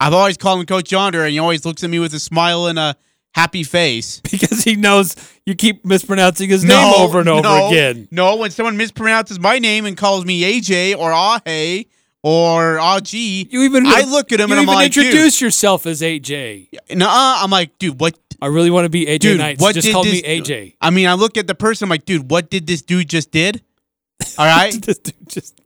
I've always called him Coach Onder, and he always looks at me with a smile and a happy face. Because he knows you keep mispronouncing his name over and over no, again. No, when someone mispronounces my name and calls me AJ or Ahe or Aji, You even I look at him and I'm like, introduce yourself as AJ. dude, nuh-uh. I'm like, dude, what? I really want to be AJ Dude, Knights. what Just call this, me AJ. I mean, I look at the person. I'm like, dude, what did this dude just did? All right. This dude just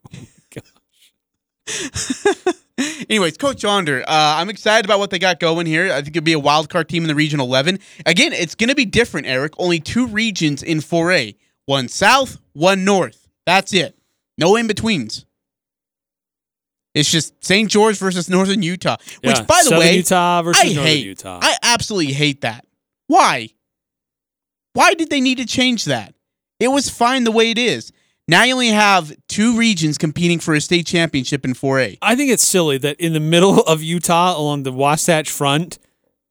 oh Anyways, Coach Onder, uh, I'm excited about what they got going here. I think it'll be a wild card team in the Region 11. Again, it's going to be different, Eric. Only two regions in 4A one South, one North. That's it. No in betweens. It's just St. George versus Northern Utah, which, Yeah, by the Southern way, Utah versus I Northern hate. Utah. I absolutely hate that. Why? Why did they need to change that? It was fine the way it is. Now you only have two regions competing for a state championship in 4A. I think it's silly that in the middle of Utah along the Wasatch front,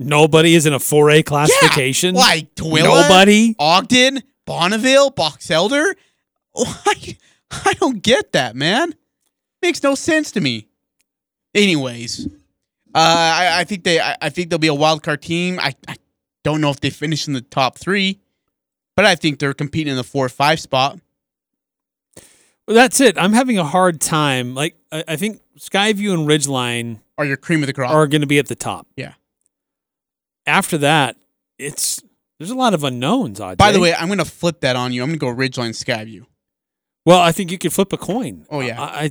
nobody is in a 4A classification. Like Tooele, Nobody. Ogden, Bonneville, Box Elder. I, I don't get that, man. Makes no sense to me. Anyways, uh, I, I think they, I, I think they'll be a wild card team. I, I don't know if they finish in the top three, but I think they're competing in the four or five spot. Well, That's it. I'm having a hard time. Like I, I think Skyview and Ridgeline Are your cream of the crop? are going to be at the top. Yeah. After that, it's there's a lot of unknowns. Aj. By the way, I'm going to flip that on you. I'm going to go Ridgeline Skyview. well, I think you could flip a coin. Oh, yeah. I, I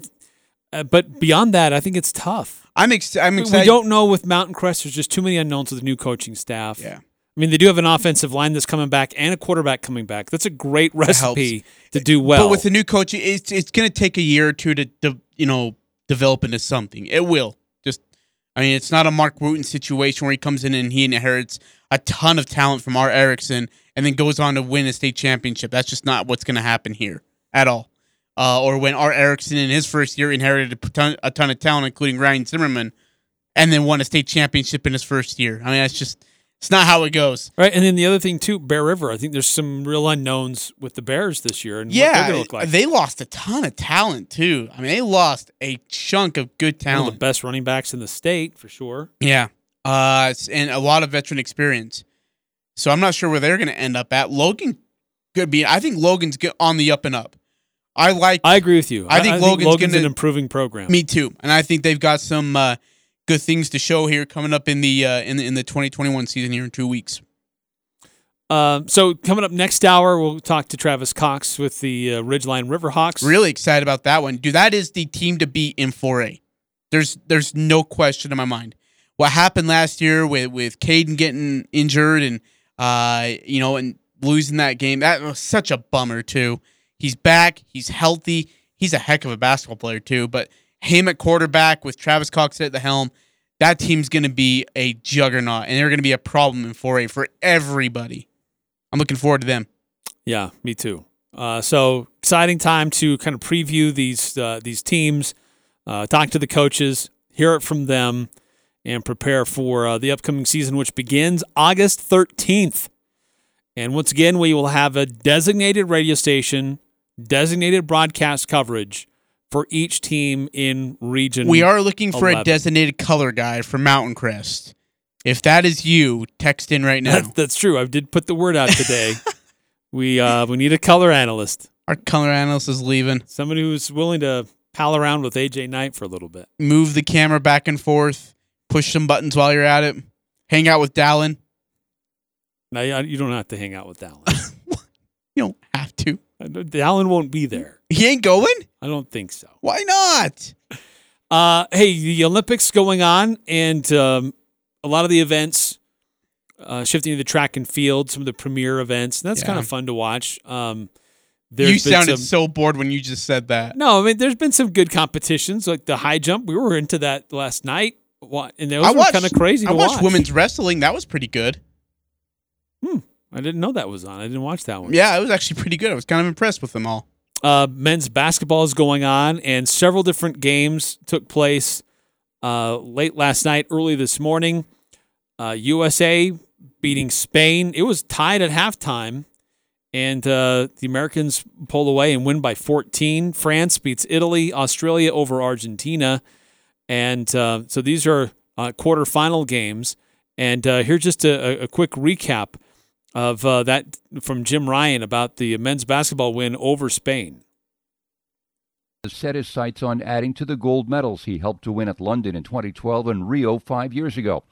uh, but beyond that, I think it's tough. I'm ex- I'm We- excited. We don't know with Mountain Crest. There's just too many unknowns with the new coaching staff. Yeah. I mean, they do have an offensive line that's coming back and a quarterback coming back. That's a great recipe to do well. But with the new coach, it's it's going to take a year or two to, to you know develop into something. It will. Just, I mean, it's not a Mark Wooten situation where he comes in and he inherits a ton of talent from our Erickson and then goes on to win a state championship. That's just not what's going to happen here at all. Uh, or when our Erickson in his first year inherited a ton, a ton of talent, including Ryan Zimmerman, and then won a state championship in his first year. I mean, that's just It's not how it goes. Right, and then the other thing too, Bear River. I think there's some real unknowns with the Bears this year, and what they're Yeah, gonna look like. they lost a ton of talent too. I mean, they lost a chunk of good One of talent. the best running backs in the state for sure. Yeah. Uh, and a lot of veteran experience. So I'm not sure where they're going to end up at. Logan could be. I think Logan's on the up and up. I like. I agree with you. I think Logan's, Logan's gonna, an improving program. Me too. And I think they've got some uh, good things to show here coming up in the uh, in the in the 2021 season here in two weeks. Um, so coming up next hour, we'll talk to Travis Cox with the uh, Ridgeline Riverhawks. Really excited about that one, dude. That is the team to beat in 4A. There's there's no question in my mind. What happened last year with with Caden getting injured and uh you know and losing that game that was such a bummer too. He's back. He's healthy. He's a heck of a basketball player too. But him at quarterback with Travis Cox at the helm, that team's going to be a juggernaut and they're going to be a problem in 4A for everybody. I'm looking forward to them. Yeah, me too. Uh, so exciting time to kind of preview these uh, these teams, uh, talk to the coaches, hear it from them, and prepare for uh, the upcoming season, which begins August 13th. And once again, we will have a designated radio station, designated broadcast coverage for each team in region. We are looking for a designated color guy for Mountain Crest. If that is you, text in right now. That's, that's true. I did put the word out today. we uh, we need a color analyst, Our color analyst is leaving. somebody who's willing to pal around with AJ Knight for a little bit. Move the camera back and forth. Push some buttons while you're at it. Hang out with Dallin. Now you you don't have to hang out with Dallin. You don't have to. Dallin won't be there. He ain't going? I don't think so. Why not? Uh, hey, the Olympics going on, and um, a lot of the events uh, shifting to the track and field, some of the premier events. And that's kind of fun to watch. Um, You been sounded some- so bored when you just said that. No, I mean, there's been some good competitions, like the high jump. We were into that last night, and those I were kind of crazy I watched watch. women's wrestling. That was pretty good. Hmm. I didn't know that was on. I didn't watch that one. Yeah, it was actually pretty good. I was kind of impressed with them all. Uh, men's basketball is going on, and several different games took place uh, late last night, early this morning. Uh, USA beating Spain. It was tied at halftime, and uh, the Americans pull away and win by 14. France beats Italy, Australia over Argentina. And uh, so these are uh, quarterfinal games. And here's just a, a quick recap of uh, that from Jim Ryan about the men's basketball win over Spain. set his sights on adding to the gold medals he helped to win at London in 2012 and Rio five years ago.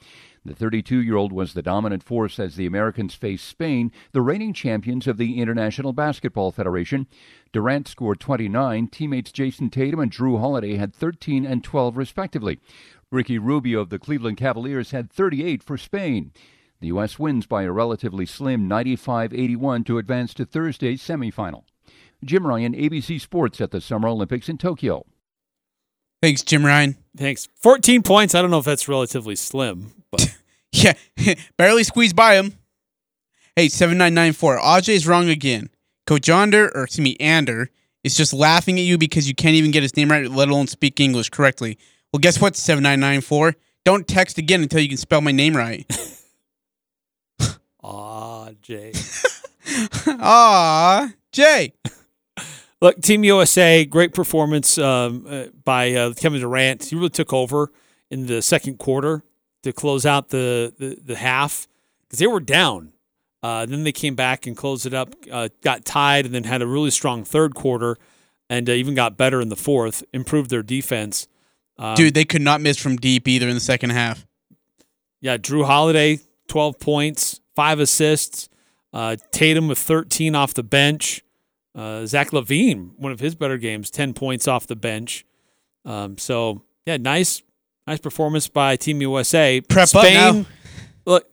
The 32 year old was the dominant force as the Americans faced Spain, the reigning champions of the International Basketball Federation. Durant scored 29, teammates Jayson Tatum and Jrue Holiday had 13 and 12, respectively. Ricky Rubio of the Cleveland Cavaliers had 38 for Spain. The U.S. wins by a relatively slim 95 81 to advance to Thursday's semifinal. Jim Ryan, ABC Sports at the Summer Olympics in Tokyo. Thanks, Jim Ryan. Thanks. 14 points. I don't know if that's relatively slim, but Yeah, barely squeezed by him. Hey, 7994. Ajay's wrong again. Coach Onder, or excuse me, Ander, is just laughing at you because you can't even get his name right, let alone speak English correctly. Well, guess what, 7994? Don't text again until you can spell my name right. ah, Jay. Ah, Jay. Look, Team USA, great performance um, uh, by uh, Kevin Durant. He really took over in the second quarter to close out the the, the half because they were down. Uh, then they came back and closed it up, uh, got tied, and then had a really strong third quarter, and uh, even got better in the fourth. Improved their defense. Um, Dude, they could not miss from deep either in the second half. Yeah, Jrue Holiday, 12 points, five assists. Uh, Tatum with 13 off the bench. Uh, Zach LaVine, one of his better games, 10 points off the bench. Um, so, yeah, nice nice performance by Team USA. Prep up now. Look,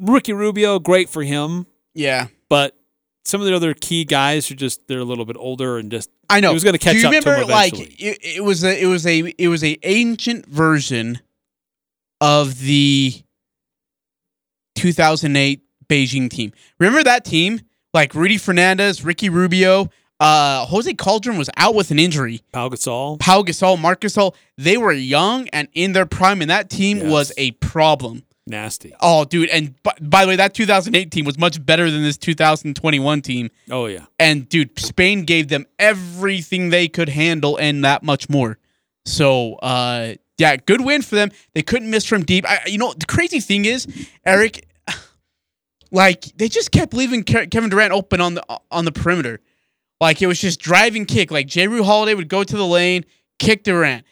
Ricky Rubio, great for him. Yeah. But some of the other key guys are just, they're a little bit older and just, I know. He was going to catch up to remember, him eventually. Like it, it was a it was a it was a ancient version of the 2008 Beijing team. Remember that team? Like Rudy Fernandez, Ricky Rubio, uh, Jose Calderon was out with an injury. Pau Gasol, Pau Gasol, Marcus Gasol. They were young and in their prime, and that team Yes. was a problem. Nasty. Oh, dude, and by, by the way, that 2008 team was much better than this 2021 team. Oh yeah. And dude, Spain gave them everything they could handle and that much more. So, uh, yeah, good win for them. They couldn't miss from deep. I, you know, the crazy thing is, Eric, like they just kept leaving Kevin Durant open on the on the perimeter. Like it was just driving kick. Like Jrue Holiday would go to the lane, kick Durant.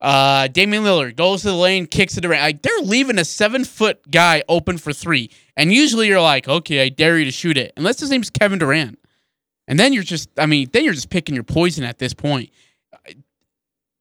Uh, Damian Lillard goes to the lane, kicks to Durant. Like they're leaving a seven foot guy open for three. And usually you're like, okay, I dare you to shoot it, unless his name's Kevin Durant. And then you're just, I mean, then you're just picking your poison at this point.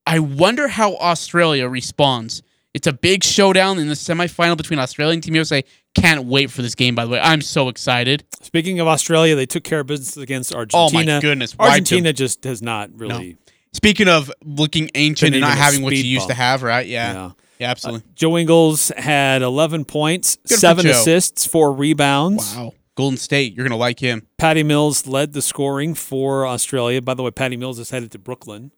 I wonder how Australia responds. It's a big showdown in the semifinal between Australia and Team USA. Can't wait for this game, by the way. I'm so excited. Speaking of Australia, they took care of business against Argentina. Oh, my goodness, Argentina just has not really. Speaking of looking ancient and not having what you used to have, right? Yeah. Yeah. Yeah, absolutely. Uh, Joe Ingles had 11 points, Good seven assists, four rebounds. wow. Golden State, you're going to like him. Patty Mills led the scoring for Australia. By the way, Patty Mills is headed to Brooklyn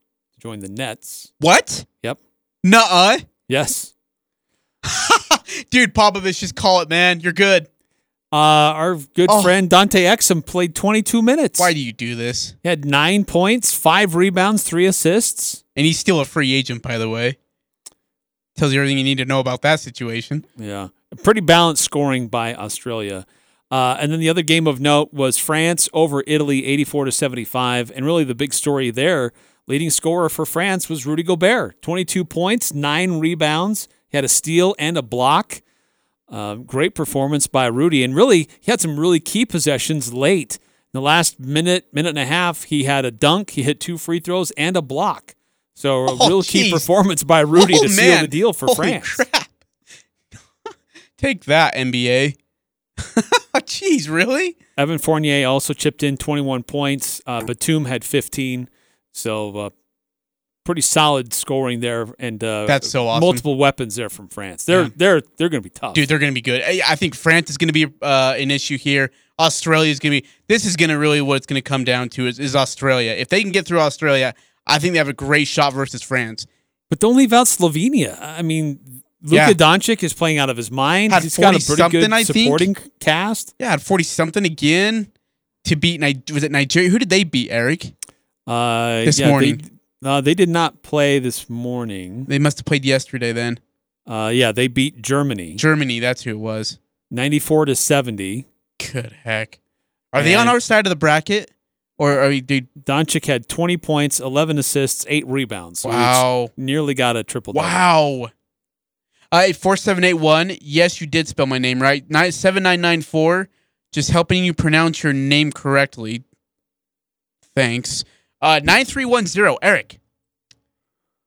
to join the Nets. What? Yep. Nuh-uh. Yes. Dude, Popovich, just call it, man. You're good. Uh, our good Oh. friend Dante Exum played 22 minutes. Why do you do this? He had nine points, five rebounds, three assists. And he's still a free agent, by the way. Tells you everything you need to know about that situation. Yeah. Pretty balanced scoring by Australia. Uh, and then the other game of note was France over Italy, 84 to 75. And really the big story there, leading scorer for France was Rudy Gobert, 22 points, nine rebounds. He had a steal and a block. Um, great performance by Rudy. And really, he had some really key possessions late. In the last minute, minute and a half, he had a dunk, he hit two free throws, and a block. So a Oh, real key performance by Rudy Oh, to seal the deal for Holy France. crap. Take that, NBA. Jeez, really? Evan Fournier also chipped in 21 points. Uh, Batum had 15. So uh, pretty solid scoring there, and uh, That's so awesome. Multiple weapons there from France. They're Yeah. they're they're going to be tough. Dude, they're going to be good. I think France is going to be uh, an issue here. Australia is going to be. This is going to really what it's going to come down to is, is Australia. If they can get through Australia, I think they have a great shot versus France. But don't leave out Slovenia. I mean, Luka Yeah. Doncic is playing out of his mind. Had He's got a pretty something, good I think. supporting cast. Yeah, had forty something again to beat. Was it Nigeria? Who did they beat? Eric. Uh, This yeah, morning. They, uh, they did not play this morning. They must have played yesterday then. Uh, yeah, they beat Germany, Germany. That's who it was. 94 to 70. Good heck. Are they on our side of the bracket, or are we? Dude, Doncic had 20 points, 11 assists, eight rebounds. Wow. nearly got a triple. double. Wow. Uh, four seven eight one. Yes, you did spell my name right. Nine seven nine nine four. Just helping you pronounce your name correctly. Thanks. Uh, nine three one zero. Eric.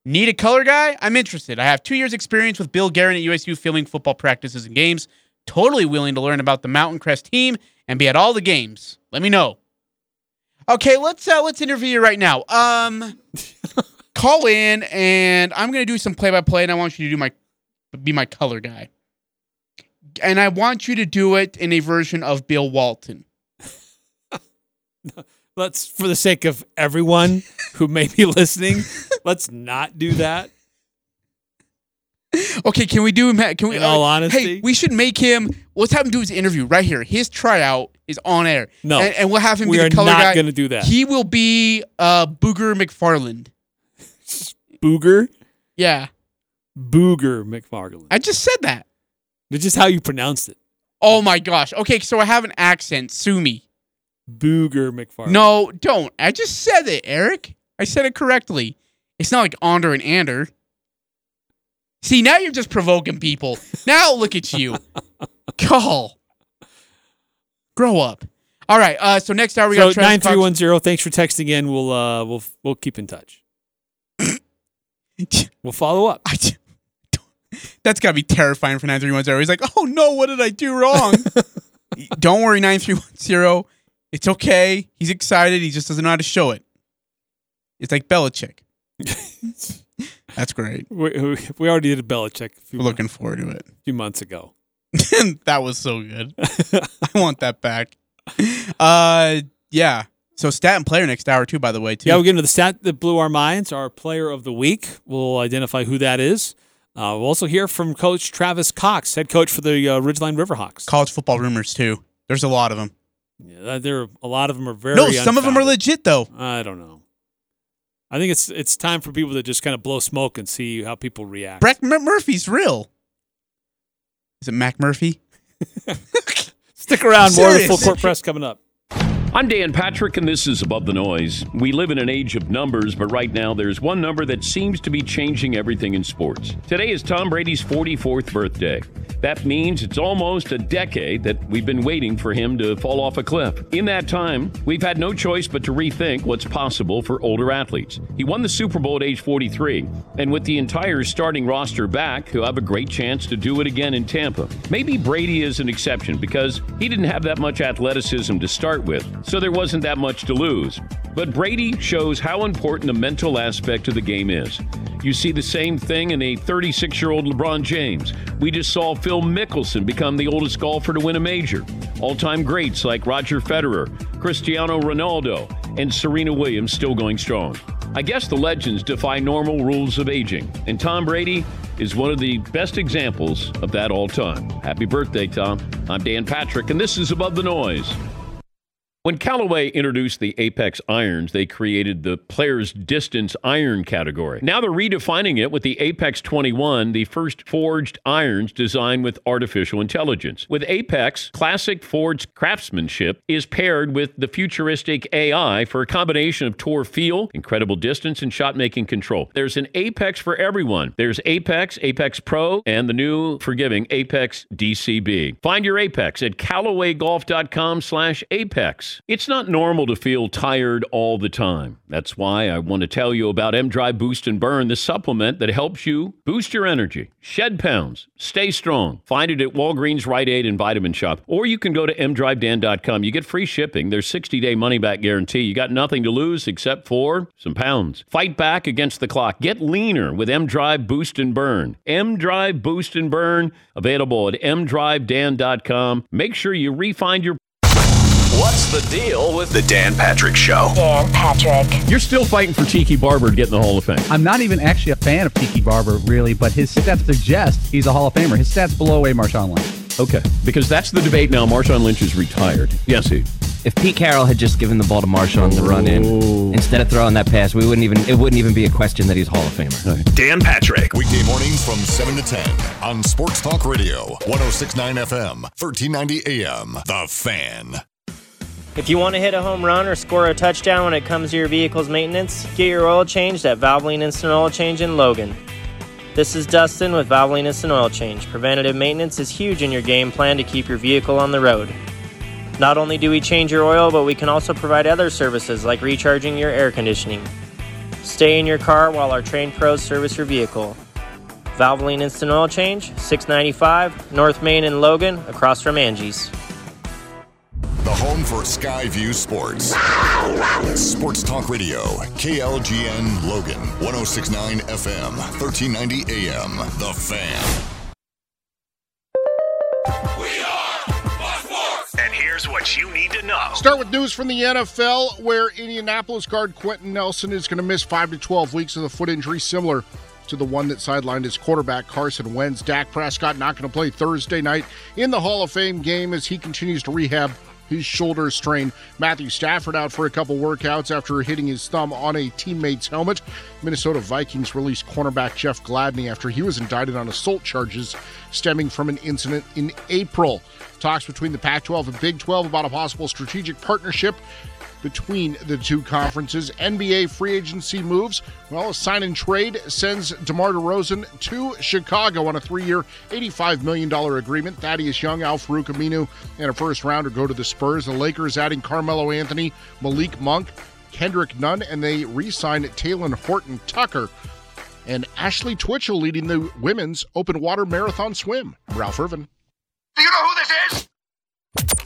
Need a color guy? I'm interested. I have two years experience with Bill Guerin at USU filming football practices and games. Totally willing to learn about the Mountain Crest team and be at all the games. Let me know. Okay, let's uh, let's interview you right now. Um, call in and I'm gonna do some play by play, and I want you to do my be my color guy, and I want you to do it in a version of Bill Walton. Let's, for the sake of everyone who may be listening, let's not do that. Okay, can we do him? Can we? In all uh, honesty? hey, we should make him. Let's have him do his interview right here. His tryout is on air. No, and, and we'll have him we be are the color not guy. gonna do that. He will be uh, Booger McFarland. Booger? Yeah, Booger McFarland. I just said that. It's just how you pronounced it. Oh my gosh. Okay, so I have an accent. Sue me. Booger McFarland. No, don't. I just said it, Eric. I said it correctly. It's not like Onder and Ander. See, now you're just provoking people. Now look at you. Call. Grow up. All right. Uh, so next hour we so got nine three one zero. Thanks for texting in. We'll uh we'll we'll keep in touch. we'll follow up. That's got to be terrifying for 9310. He's like, oh no, what did I do wrong? Don't worry, 9310. It's okay. He's excited. He just doesn't know how to show it. It's like Belichick. That's great. We, we- we already did a Belichick. A few, We're looking forward to it. A few months ago. that was so good. I want that back. Uh, yeah. So stat and player next hour too. By the way, too. Yeah, we'll get into the stat that blew our minds. Our player of the week. We'll identify who that is. Uh, we'll also hear from Coach Travis Cox, head coach for the uh, Ridgeline Riverhawks. College football rumors too. There's a lot of them. Yeah, there, are, a lot of them are very. no, some of them are legit though. I don't know. I think it's it's time for people to just kind of blow smoke and see how people react. Breck Mur- Murphy's real. Is it Mac Murphy? Stick around. More of the full court press coming up. I'm Dan Patrick, and this is Above the Noise. We live in an age of numbers, but right now there's one number that seems to be changing everything in sports. Today is Tom Brady's 44th birthday. That means it's almost a decade that we've been waiting for him to fall off a cliff. In that time, we've had no choice but to rethink what's possible for older athletes. He won the Super Bowl at age 43, and with the entire starting roster back, he'll have a great chance to do it again in Tampa. Maybe Brady is an exception because he didn't have that much athleticism to start with, so there wasn't that much to lose. But Brady shows how important the mental aspect of the game is. You see the same thing in a 36 year old LeBron James. We just saw Phil Mickelson become the oldest golfer to win a major. All time greats like Roger Federer, Cristiano Ronaldo, and Serena Williams still going strong. I guess the legends defy normal rules of aging, and Tom Brady is one of the best examples of that all time. Happy birthday, Tom. I'm Dan Patrick, and this is Above the Noise. When Callaway introduced the Apex irons, they created the player's distance iron category. Now they're redefining it with the Apex 21, the first forged irons designed with artificial intelligence. With Apex, classic forged craftsmanship is paired with the futuristic AI for a combination of tour feel, incredible distance, and shot making control. There's an Apex for everyone. There's Apex, Apex Pro, and the new forgiving Apex DCB. Find your Apex at CallawayGolf.com slash It's not normal to feel tired all the time. That's why I want to tell you about M Drive Boost and Burn, the supplement that helps you boost your energy, shed pounds, stay strong. Find it at Walgreens, Rite Aid, and Vitamin Shoppe. Or you can go to mdrivedan.com. You get free shipping. There's 60 day money back guarantee. You got nothing to lose except for some pounds. Fight back against the clock. Get leaner with M Drive Boost and Burn. M Drive Boost and Burn, available at mdrivedan.com. Make sure you refine your What's the deal with the Dan Patrick Show? Dan Patrick. You're still fighting for Tiki Barber to get in the Hall of Fame. I'm not even actually a fan of Tiki Barber, really, but his stats suggest he's a Hall of Famer. His stats below a Marshawn Lynch. Okay, because that's the debate now. Marshawn Lynch is retired. Yes, he. If Pete Carroll had just given the ball to Marshawn to run in oh. instead of throwing that pass, we wouldn't even it wouldn't even be a question that he's Hall of Famer. Dan Patrick. Weekday mornings from 7 to 10 on Sports Talk Radio, 1069 FM, 1390 AM. The Fan. If you want to hit a home run or score a touchdown when it comes to your vehicle's maintenance, get your oil changed at Valvoline Instant Oil Change in Logan. This is Dustin with Valvoline Instant Oil Change. Preventative maintenance is huge in your game plan to keep your vehicle on the road. Not only do we change your oil, but we can also provide other services like recharging your air conditioning. Stay in your car while our trained pros service your vehicle. Valvoline Instant Oil Change, 695 North Main in Logan, across from Angie's. The home for Skyview Sports. Sports Talk Radio, KLGN Logan, 1069 FM, 1390 AM. The Fan. We are And here's what you need to know. Start with news from the NFL, where Indianapolis guard Quenton Nelson is going to miss 5 to 12 weeks of a foot injury similar to the one that sidelined his quarterback Carson Wentz. Dak Prescott not going to play Thursday night in the Hall of Fame game as he continues to rehab his shoulder strain. Matthew Stafford out for a couple workouts after hitting his thumb on a teammate's helmet. Minnesota Vikings released cornerback Jeff Gladney after he was indicted on assault charges stemming from an incident in April. Talks between the Pac 12 and Big 12 about a possible strategic partnership between the two conferences. NBA free agency moves. Well, a sign and trade sends DeMar DeRozan to Chicago on a three year, $85 million agreement. Thaddeus Young, Al-Farouq Aminu, and a first rounder go to the Spurs. The Lakers adding Carmelo Anthony, Malik Monk, Kendrick Nunn, and they re sign Talen Horton Tucker. And Ashley Twichell leading the women's open water marathon swim. Ralph Irvin. Do you know who this is?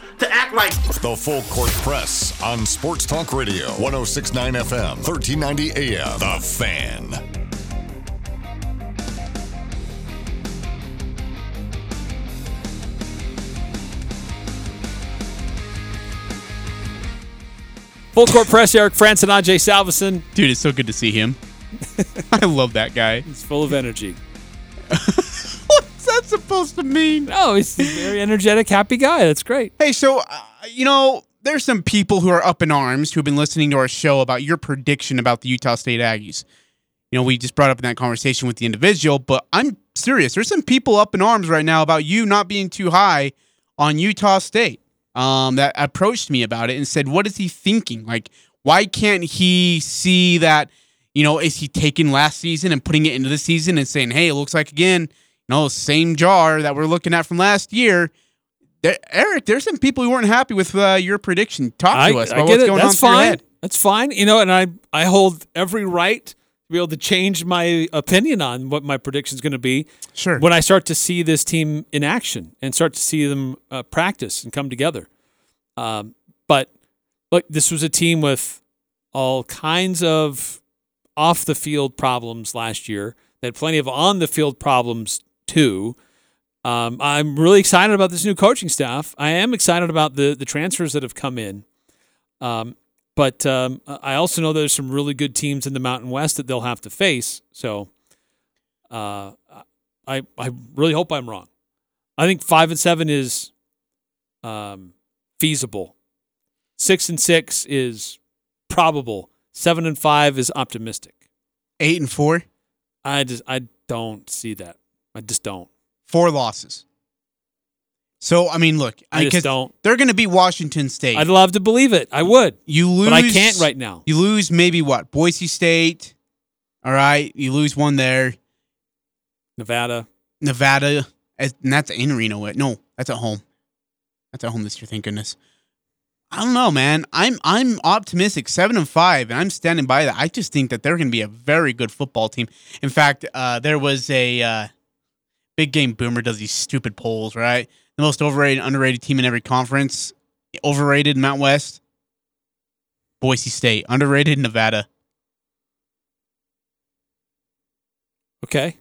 to act like The full court press on Sports Talk Radio, 1069 FM, 1390 AM. The Fan. Full court press, Eric Frandsen and Ajay Salvesen. Dude, it's so good to see him. I love that guy. He's full of energy. What's that supposed to mean? No, he's a very energetic, happy guy. That's great. Hey, so uh, you know, there's some people who are up in arms who have been listening to our show about your prediction about the Utah State Aggies. You know, we just brought up in that conversation with the individual, but I'm serious. There's some people up in arms right now about you not being too high on Utah State. Um, that approached me about it and said, "What is he thinking? Like, why can't he see that? You know, is he taking last season and putting it into the season and saying, "Hey, it looks like again, know, same jar that we're looking at from last year." There, Eric, there's some people who weren't happy with uh, your prediction. Talk to us about what's going That's on your fine. That's fine. You know, and I I hold every right to be able to change my opinion on what my prediction is going to be. Sure. When I start to see this team in action and start to see them uh, practice and come together. Um, but look, this was a team with all kinds of off the field problems last year. They had plenty of on the field problems too. Um, I'm really excited about this new coaching staff. I am excited about the the transfers that have come in. Um, but um, I also know there's some really good teams in the Mountain West that they'll have to face. So uh, I I really hope I'm wrong. I think five and seven is um, feasible. Six and six is probable. Seven and five is optimistic. Eight and four, I just I don't see that. I just don't. four losses. So I mean, look, I just 'cause don't. They're going to be Washington State. I'd love to believe it. I would. You lose, But I can't right now. You lose maybe what? Boise State. All right, you lose one there. Nevada. Nevada, and that's in Reno. eh? No, that's at home. That's at home this year. Thank goodness. I don't know, man. I'm I'm optimistic, seven and five, and I'm standing by that. I just think that they're going to be a very good football team. In fact, uh, there was a uh, big game. Boomer does these stupid polls, right? The most overrated, underrated team in every conference. Overrated Mount West. Boise State, underrated Nevada. Okay.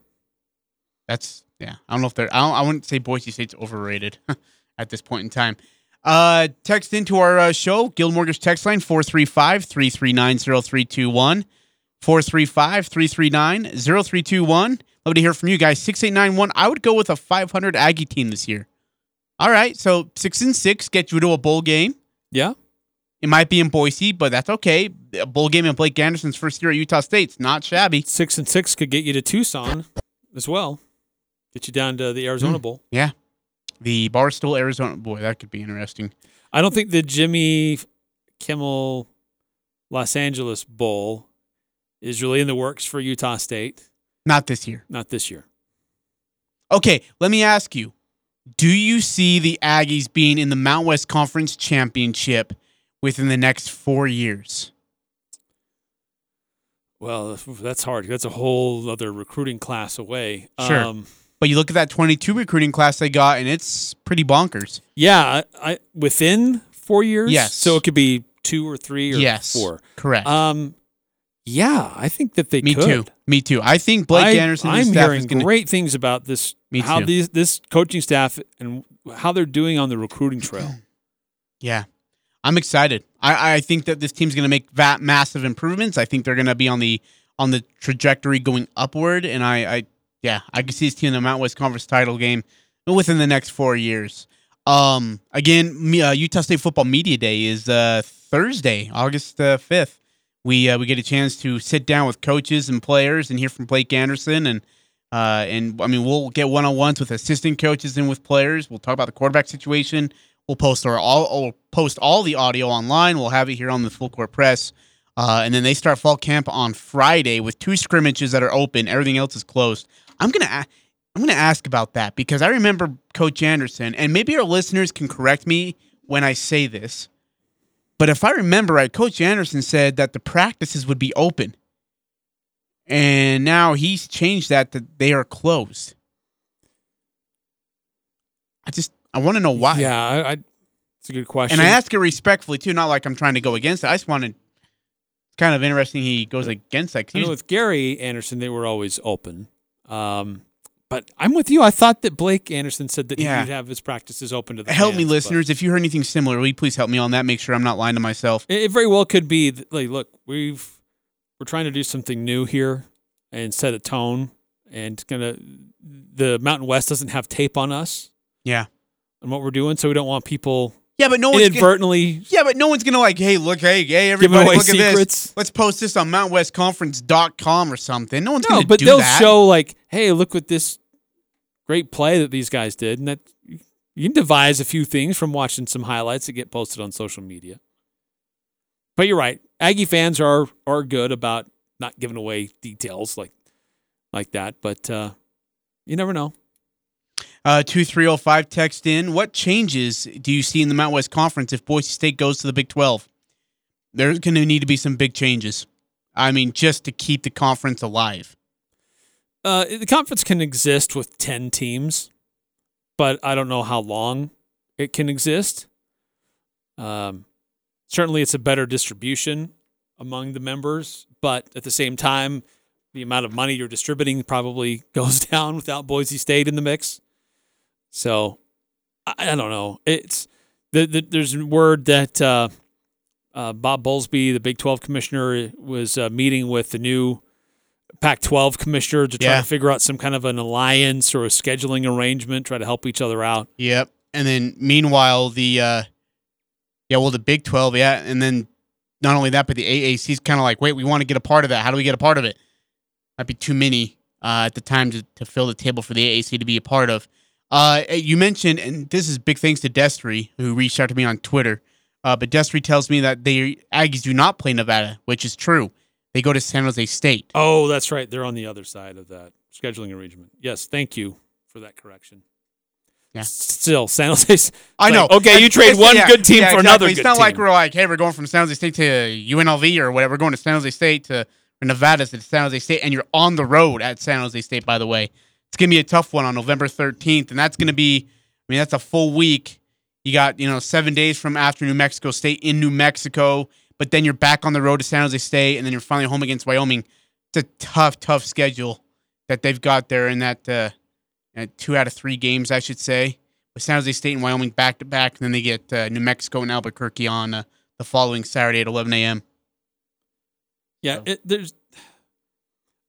That's yeah. I don't know if they're. I don't, I wouldn't say Boise State's overrated at this point in time. Uh, text into our uh, show, Guild Mortgage text line 435 339 0321. 435 339 0321. Love to hear from you guys. 6891. I would go with a 500 Aggie team this year. All right. So six and six get you to a bowl game. Yeah. It might be in Boise, but that's okay. A bowl game in Blake Anderson's first year at Utah State's not shabby. Six and six could get you to Tucson as well. Get you down to the Arizona Mm. Bowl. Yeah. The Barstool, Arizona. Boy, that could be interesting. I don't think the Jimmy Kimmel Los Angeles Bowl is really in the works for Utah State. Not this year. Not this year. Okay, let me ask you. Do you see the Aggies being in the Mount West Conference Championship within the next four years? Well, that's hard. That's a whole other recruiting class away. Sure. Um, but you look at that 22 recruiting class they got, and it's pretty bonkers. yeah, I, I within four years. Yes. So it could be two or three or Yes, four. correct. Um, yeah, I think that they Me could. too. Me too. I think Blake I, Anderson and I'm staff hearing is going to. great things about this. Me how too. these this coaching staff and how they're doing on the recruiting trail. Yeah, I'm excited. I, I think that this team's going to make that massive improvements. I think they're going to be on the on the trajectory going upward, and I, I yeah, I can see this team in the Mount West Conference title game within the next four years. Um, again, me- uh, Utah State Football Media Day is uh, Thursday, August uh, fifth. We uh, we get a chance to sit down with coaches and players and hear from Blake Anderson and uh, and I mean we'll get one on ones with assistant coaches and with players. We'll talk about the quarterback situation. We'll post our all we'll post all the audio online. We'll have it here on the full court press. Uh, and then they start fall camp on Friday with two scrimmages that are open. Everything else is closed. I'm gonna I'm gonna ask about that because I remember Coach Anderson, and maybe our listeners can correct me when I say this. But if I remember right, Coach Anderson said that the practices would be open. And now he's changed that that they are closed. I just I want to know why. Yeah, I, I, it's a good question. And I ask it respectfully too, not like I'm trying to go against it. I just wanted. It's kind of interesting he goes against that. I know with Gary Anderson, they were always open. Um, but I'm with you. I thought that Blake Anderson said that Yeah. he'd have his practices open to the help me, fans, but listeners. If you heard anything similar, will you please help me on that? Make sure I'm not lying to myself. It, it very well could be. that, Like, look, we've we're trying to do something new here and set a tone, and gonna the Mountain West doesn't have tape on us Yeah. and what we're doing, so we don't want people Yeah, but no one's gonna- inadvertently. Yeah, but no one's gonna like, hey, look, hey, hey, everybody, look at this. Let's post this on MountWestConference.com or something. No one's No, gonna do that. But do they'll that. show like, hey, look what this great play that these guys did, and that you can devise a few things from watching some highlights that get posted on social media. But you're right, Aggie fans are are good about not giving away details like like that, but uh, you never know. Uh, two three zero five text in. What changes do you see in the Mount West Conference if Boise State goes to the Big Twelve? There's going to need to be some big changes. I mean, just to keep the conference alive. Uh, the conference can exist with 10 teams, but I don't know how long it can exist. Um, certainly, it's a better distribution among the members, but at the same time, the amount of money you're distributing probably goes down without Boise State in the mix. So, I, I don't know. It's the, the, there's word that uh, uh, Bob Bowlesby, the Big 12 commissioner, was uh, meeting with the new Pac 12 commissioner to try Yeah. to figure out some kind of an alliance or a scheduling arrangement, try to help each other out. Yep. And then meanwhile, the uh, yeah, well, the Big Twelve, yeah, and then not only that, but the AAC's kind of like, wait, we want to get a part of that. How do we get a part of it? Might be too many uh, at the time to, to fill the table for the AAC to be a part of. Uh, you mentioned, and this is big thanks to Destry, who reached out to me on Twitter. Uh, but Destry tells me that the Aggies do not play Nevada, which is true. They go to San Jose State. Oh, that's right. They're on the other side of that scheduling arrangement. Yes, thank you for that correction. Yeah. Still, San Jose. I know. Okay, you trade one yeah, good team yeah, for exactly. another It's good not team. like we're like, hey, we're going from San Jose State to UNLV or whatever. We're going to San Jose State to Nevada to San Jose State, and you're on the road at San Jose State. By the way, it's gonna be a tough one on November 13th, and that's gonna be. I mean, that's a full week. You got you know seven days from after New Mexico State in New Mexico, but then you're back on the road to San Jose State, and then you're finally home against Wyoming. It's a tough, tough schedule that they've got there in that uh, uh, two out of three games, I should say with San Jose State and Wyoming back to back, and then they get uh, New Mexico and Albuquerque on uh, the following Saturday at 11 a.m. Yeah, it, there's.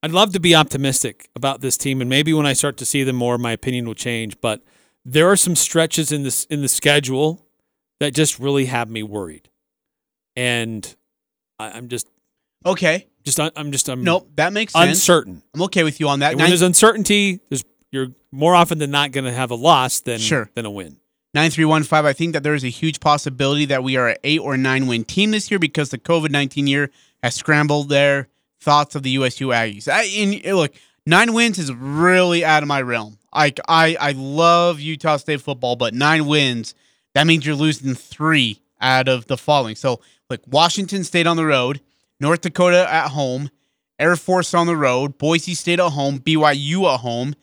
I'd love to be optimistic about this team, and maybe when I start to see them more, my opinion will change. But there are some stretches in this in the schedule that just really have me worried, and I, I'm just Okay. just I'm just I'm Nope, that makes sense. uncertain. I'm okay with you on that. And when there's uncertainty, there's you're more often than not going to have a loss than Sure. than a win. 9315, I think that there is a huge possibility that we are an eight or nine win team this year because the COVID 19 year has scrambled their thoughts of the USU Aggies. I, and, look, nine wins is really out of my realm. Like, I, I love Utah State football, but nine wins, that means you're losing three out of the following. So, like, Washington State on the road, North Dakota at home, Air Force on the road, Boise State at home, BYU at home,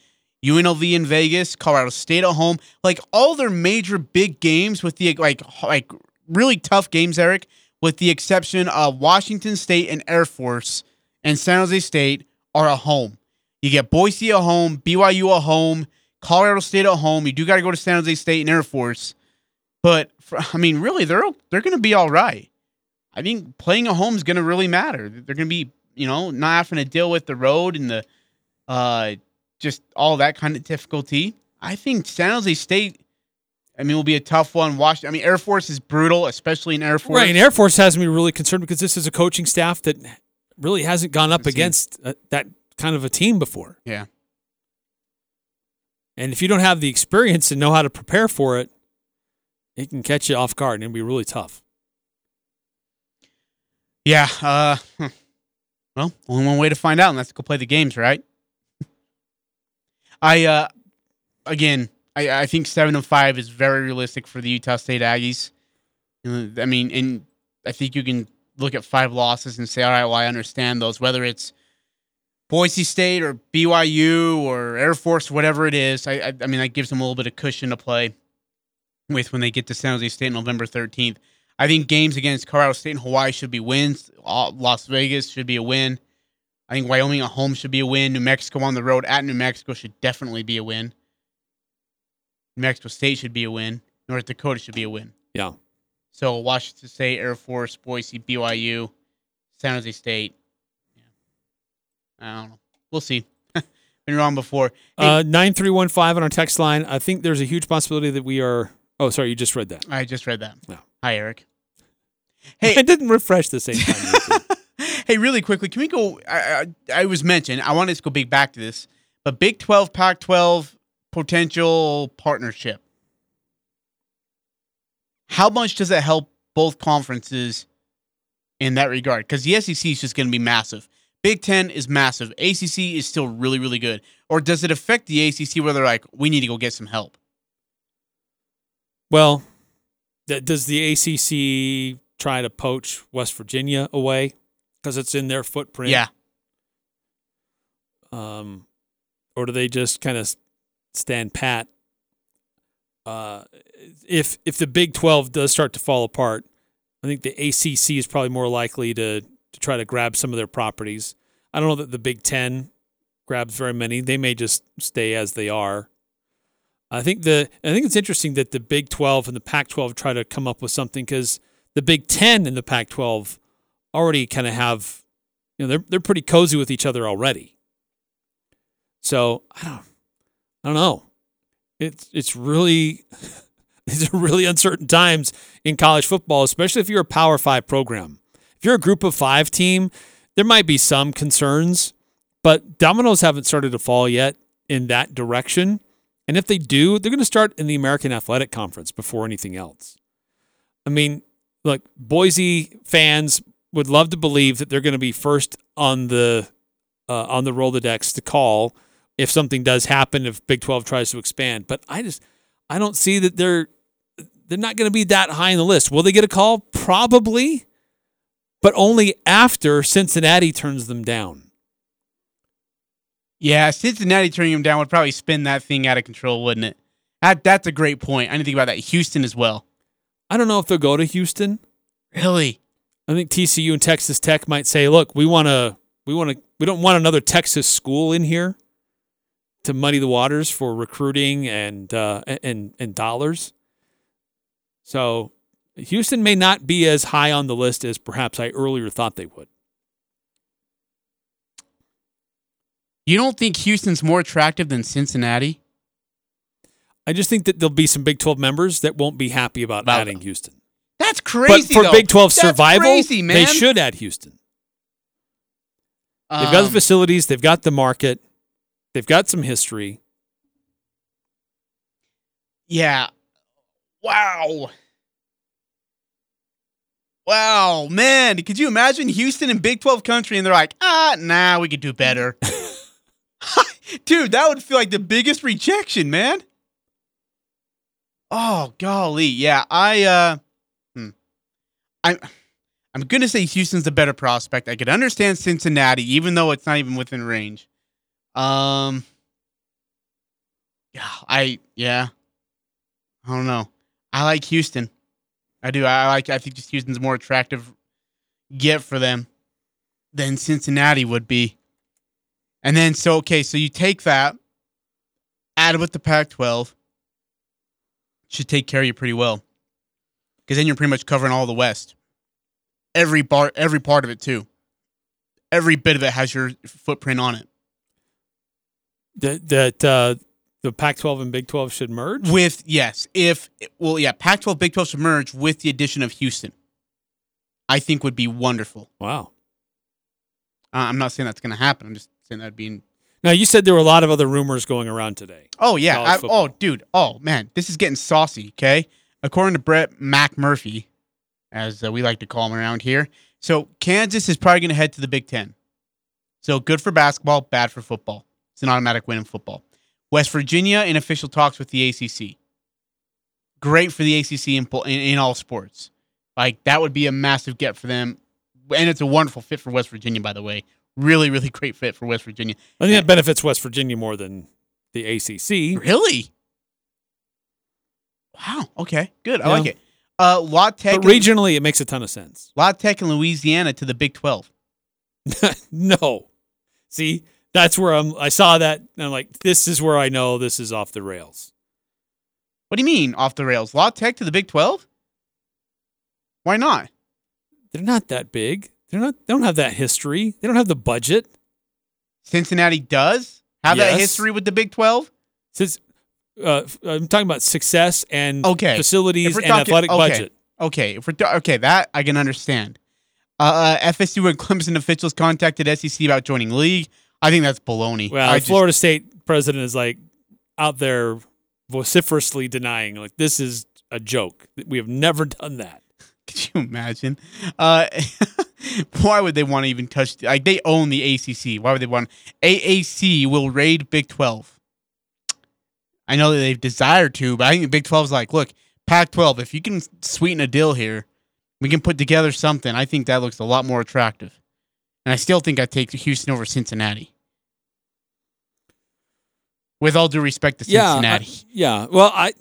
UNLV in Vegas, Colorado State at home, like all their major big games with the like like really tough games, Eric, with the exception of Washington State and Air Force and San Jose State are at home. You get Boise at home, BYU at home, Colorado State at home. You do got to go to San Jose State and Air Force, but for, I mean, really, they're they're going to be all right. I think playing at home is going to really matter. They're going to be, you know, not having to deal with the road and the, uh, just all that kind of difficulty. I think San Jose State, I mean, will be a tough one. Wash. I mean, Air Force is brutal, especially in Air Force. Right, and Air Force has me really concerned because this is a coaching staff that really hasn't gone up against uh, that kind of a team before. Yeah. And if you don't have the experience and know how to prepare for it, it can catch you off guard and it'll be really tough. Yeah. Uh, well, only one way to find out, and that's to go play the games, right? I uh, again, I, I think seven and five is very realistic for the Utah State Aggies. I mean, and I think you can look at five losses and say, all right, well, I understand those. Whether it's Boise State or BYU or Air Force, whatever it is, I, I, I mean, that gives them a little bit of cushion to play with when they get to San Jose State November 13th. I think games against Colorado State and Hawaii should be wins. Las Vegas should be a win. I think Wyoming at home should be a win. New Mexico on the road at New Mexico should definitely be a win. New Mexico State should be a win. North Dakota should be a win. Yeah. So Washington State, Air Force, Boise, BYU, San Jose State. Yeah. I don't know. We'll see. Been wrong before. Hey, Uh, 9315 on our text line. I think there's a huge possibility that we are. Oh, sorry, you just read that. I just read that. Yeah. Hi, Eric. Hey, I didn't refresh the same time. Hey, really quickly, can we go? I, I, I was mentioned. I wanted to go big back to this, but Big Twelve, Pac twelve potential partnership. How much does it help both conferences in that regard? Because the SEC is just going to be massive. Big Ten is massive. ACC is still really, really good. Or does it affect the ACC where they're like, we need to go get some help? well, th- does the ACC try to poach West Virginia away because it's in their footprint? Yeah. Um, or do they just kind of stand pat? Uh, if if the Big Twelve does start to fall apart, I think the ACC is probably more likely to to try to grab some of their properties. I don't know that the Big Ten grabs very many. They may just stay as they are. I think the I think it's interesting that the Big Twelve and the Pac twelve try to come up with something because the Big Ten and the Pac twelve already kind of have you know they're they're pretty cozy with each other already. So I don't I don't know. It's it's really these are really uncertain times in college football, especially if you're a Power Five program. If you're a Group of Five team, there might be some concerns, but dominoes haven't started to fall yet in that direction. And if they do, they're going to start in the American Athletic Conference before anything else. I mean, look, Boise fans would love to believe that they're going to be first on the uh, on the Rolodex to call if something does happen if Big 12 tries to expand. But I just I don't see that they're they're not going to be that high on the list. Will they get a call? Probably, but only after Cincinnati turns them down. Yeah, Cincinnati turning them down would probably spin that thing out of control, wouldn't it? That, that's a great point. I didn't think about that. Houston as well. I don't know if they'll go to Houston. Really? I think TCU and Texas Tech might say, "Look, we want to we want to we don't want another Texas school in here to muddy the waters for recruiting and uh, and and dollars." So, Houston may not be as high on the list as perhaps I earlier thought they would. You don't think Houston's more attractive than Cincinnati? I just think that there'll be some Big 12 members that won't be happy about About- adding Houston. That's crazy. but for though. Big 12 That's survival, crazy, they should add Houston. They've got the Um, facilities, they've got the market, they've got some history. Yeah. Wow. Wow, man. Could you imagine Houston and Big 12 country and they're like, ah, nah, we could do better. Dude, that would feel like the biggest rejection, man. Oh, golly. Yeah, I uh hmm. I'm I'm gonna say Houston's the better prospect. I could understand Cincinnati, even though it's not even within range. Um Yeah, I yeah. I don't know. I like Houston. I do. I like. I think just Houston's a more attractive get for them than Cincinnati would be. And then so okay, so you take that, add it with the Pac-12, should take care of you pretty well, because then you're pretty much covering all the West. Every part, every part of it too. Every bit of it has your footprint on it. That that uh, the Pac-12 and Big 12 should merge. With yes, if well, yeah, Pac-12, Big 12 should merge with the addition of Houston. I think would be wonderful. Wow. Uh, I'm not saying that's going to happen. I'm just saying that'd be. Now you said there were a lot of other rumors going around today. Oh yeah. I, oh dude. Oh man, this is getting saucy. Okay, according to Brett McMurphy, as uh, we like to call him around here. So Kansas is probably going to head to the Big Ten. So good for basketball, bad for football. It's an automatic win in football. West Virginia in official talks with the ACC. Great for the ACC in, in, in all sports. Like that would be a massive get for them, and it's a wonderful fit for West Virginia. By the way, really, really great fit for West Virginia. I think that benefits West Virginia more than the ACC. Really? Wow. Okay. Good. I Yeah. like it. Uh, La Tech. But regionally, it makes a ton of sense. La Tech and Louisiana to the Big Twelve. no. See, that's where I'm. I saw that, and I'm like, this is where I know this is off the rails. What do you mean off the rails? La Tech to the Big Twelve? Why not? They're not that big. They're not. They don't have that history. They don't have the budget. Cincinnati does have that history with the Big Twelve. Since uh, I'm talking about success and Okay. facilities and talking- athletic okay. budget. Okay, if we're okay, that I can understand. Uh, uh, FSU and Clemson officials contacted SEC about joining league. I think that's baloney. Well, I the just- Florida State president is like out there vociferously denying, like this is a joke. We have never done that. Could you imagine? Uh, why would they want to even touch? Like they own the ACC. Why would they want? AAC will raid Big Twelve. I know that they've desired to, but I think the Big 12 is like, look, Pac 12, if you can sweeten a deal here, we can put together something. I think that looks a lot more attractive. And I still think I'd take Houston over Cincinnati. With all due respect to Cincinnati. Yeah, I- yeah. Well, I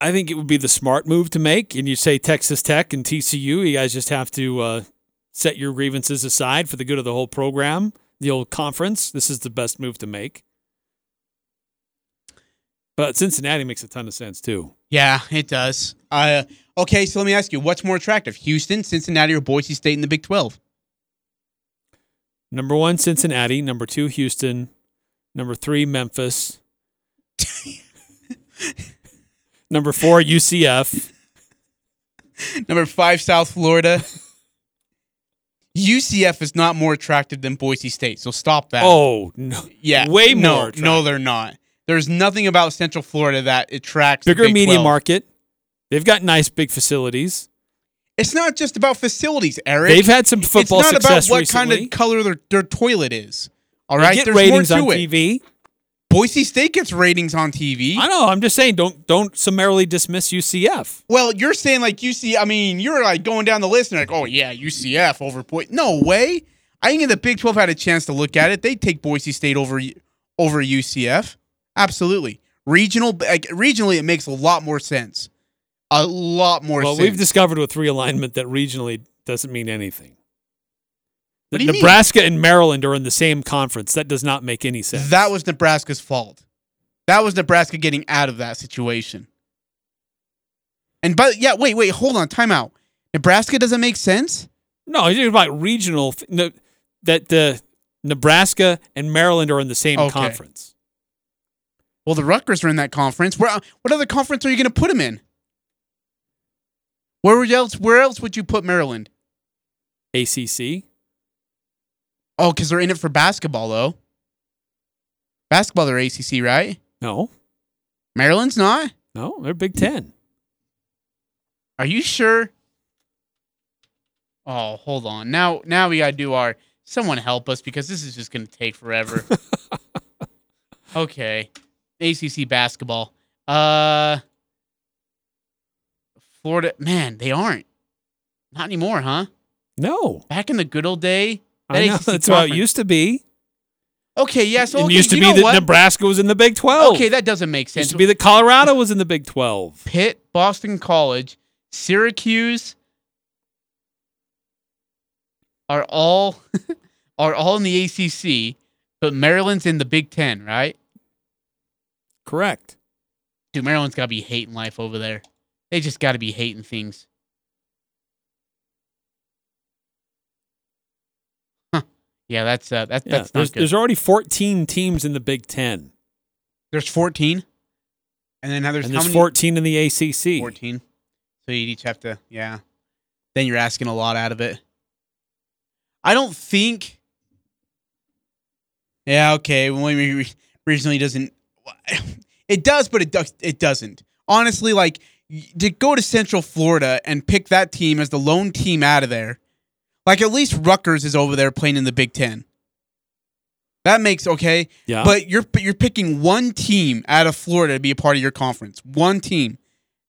I think it would be the smart move to make. And you say Texas Tech and TCU, you guys just have to uh, set your grievances aside for the good of the whole program, the old conference. This is the best move to make. But Cincinnati makes a ton of sense too. Yeah, it does. Uh, okay, so let me ask you, what's more attractive, Houston, Cincinnati, or Boise State in the Big 12? Number one, Cincinnati. Number two, Houston. Number three, Memphis. Number four, UCF. Number five, South Florida. UCF is not more attractive than Boise State, so stop that. Oh, no. yeah, way no, more. No, they're not. There's nothing about Central Florida that attracts Bigger Big media 12. market. They've got nice big facilities. It's not just about facilities, Eric. They've had some football success It's not success about what kind of color their, their toilet is. All They get there's ratings more on it. TV. Boise State gets ratings on TV. I know. I'm just saying, don't don't summarily dismiss UCF. Well, you're saying like UC. I mean, you're like going down the list and like, oh yeah, UCF over Boise. No way. I think if the Big Twelve had a chance to look at it, they'd take Boise State over over UCF. Absolutely. Regional, like, regionally, it makes a lot more sense. A lot more Well, sense. we've discovered with realignment that regionally doesn't mean anything. What do you mean? Nebraska and Maryland are in the same conference. That does not make any sense. that was Nebraska's fault. That was Nebraska getting out of that situation. And but yeah, wait, wait, hold on, time out. Nebraska doesn't make sense. No, you're talking about regional. No, that the Nebraska and Maryland are in the same Okay. conference. Well, the Rutgers are in that conference. Where what other conference are you going to put them in? Where else? Where else would you put Maryland? ACC. Oh, because they're in it for basketball, though. Basketball, they're ACC, right? No, Maryland's not. no, they're Big Ten. Are you sure? Oh, hold on. Now, now we gotta do our. Someone help us because this is just gonna take forever. okay, ACC basketball. Uh, Florida. Man, they aren't. Not anymore, huh? No, Back in the good old day. I know that's how it used to be. Okay, yeah. So it used to be that what? Nebraska was in the Big Twelve. Okay, that doesn't make sense. It used to be that Colorado was in the Big Twelve. Pitt, Boston College, Syracuse are all are all in the ACC, but Maryland's in the Big Ten, right? Correct. Dude, Maryland's got to be hating life over there. They just got to be hating things. Huh. Yeah, that's uh, that, Yeah, that's there's, not good. there's already 14 teams in the Big Ten, There's 14, and then now there's and how there's many? 14 in the ACC. 14. So you'd each have to, yeah. Then you're asking a lot out of it. I don't think. Yeah, okay. Well, we re- regionally doesn't. It does, but it does. It doesn't. Honestly, like to go to Central Florida and pick that team as the lone team out of there. Like at least Rutgers is over there playing in the Big Ten. That makes okay. Yeah. But you're you're picking one team out of Florida to be a part of your conference. One team.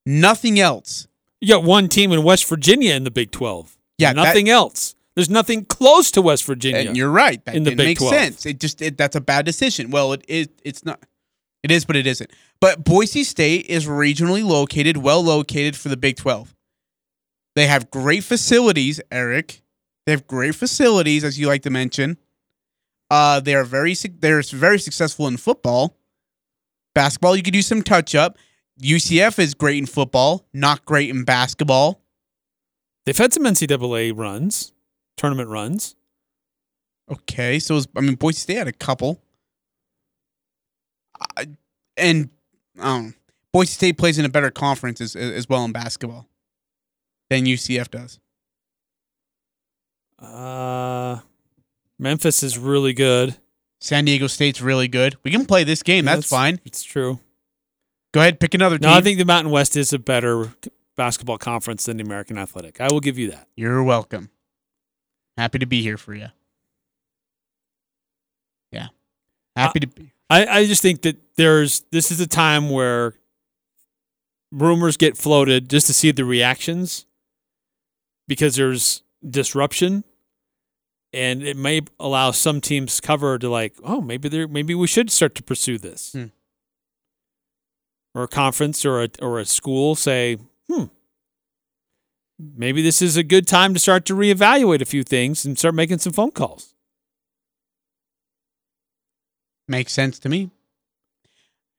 Nothing else. You got one team in West Virginia in the Big 12. Yeah, that- nothing else. There's nothing close to West Virginia. And you're right. That in the Big make 12. sense. It just it, that's a bad decision. Well, it is. It's not. It is, but it isn't. But Boise State is regionally located, well located for the Big Twelve. They have great facilities, Eric. They have great facilities, as you like to mention. Uh, they are very they're very successful in football. Basketball, you could do some touch up. UCF is great in football, not great in basketball. They've had some NCAA runs, tournament runs. Okay, so is, I mean, Boise State had a couple, uh, and um, Boise State plays in a better conference as, as well in basketball than UCF does. Uh, Memphis is really good. San Diego State's really good. We can play this game. That's, That's- fine. It's true. Go ahead, pick another team. No, I think the Mountain West is a better basketball conference than the American Athletic. I will give you that. You're welcome. Happy to be here for you. Yeah, happy to be. I, I just think that there's this is a time where rumors get floated just to see the reactions because there's disruption and it may allow some teams cover to like oh maybe there maybe we should start to pursue this Hmm. or a conference or a or a school say hmm maybe this is a good time to start to reevaluate a few things and start making some phone calls Makes sense to me.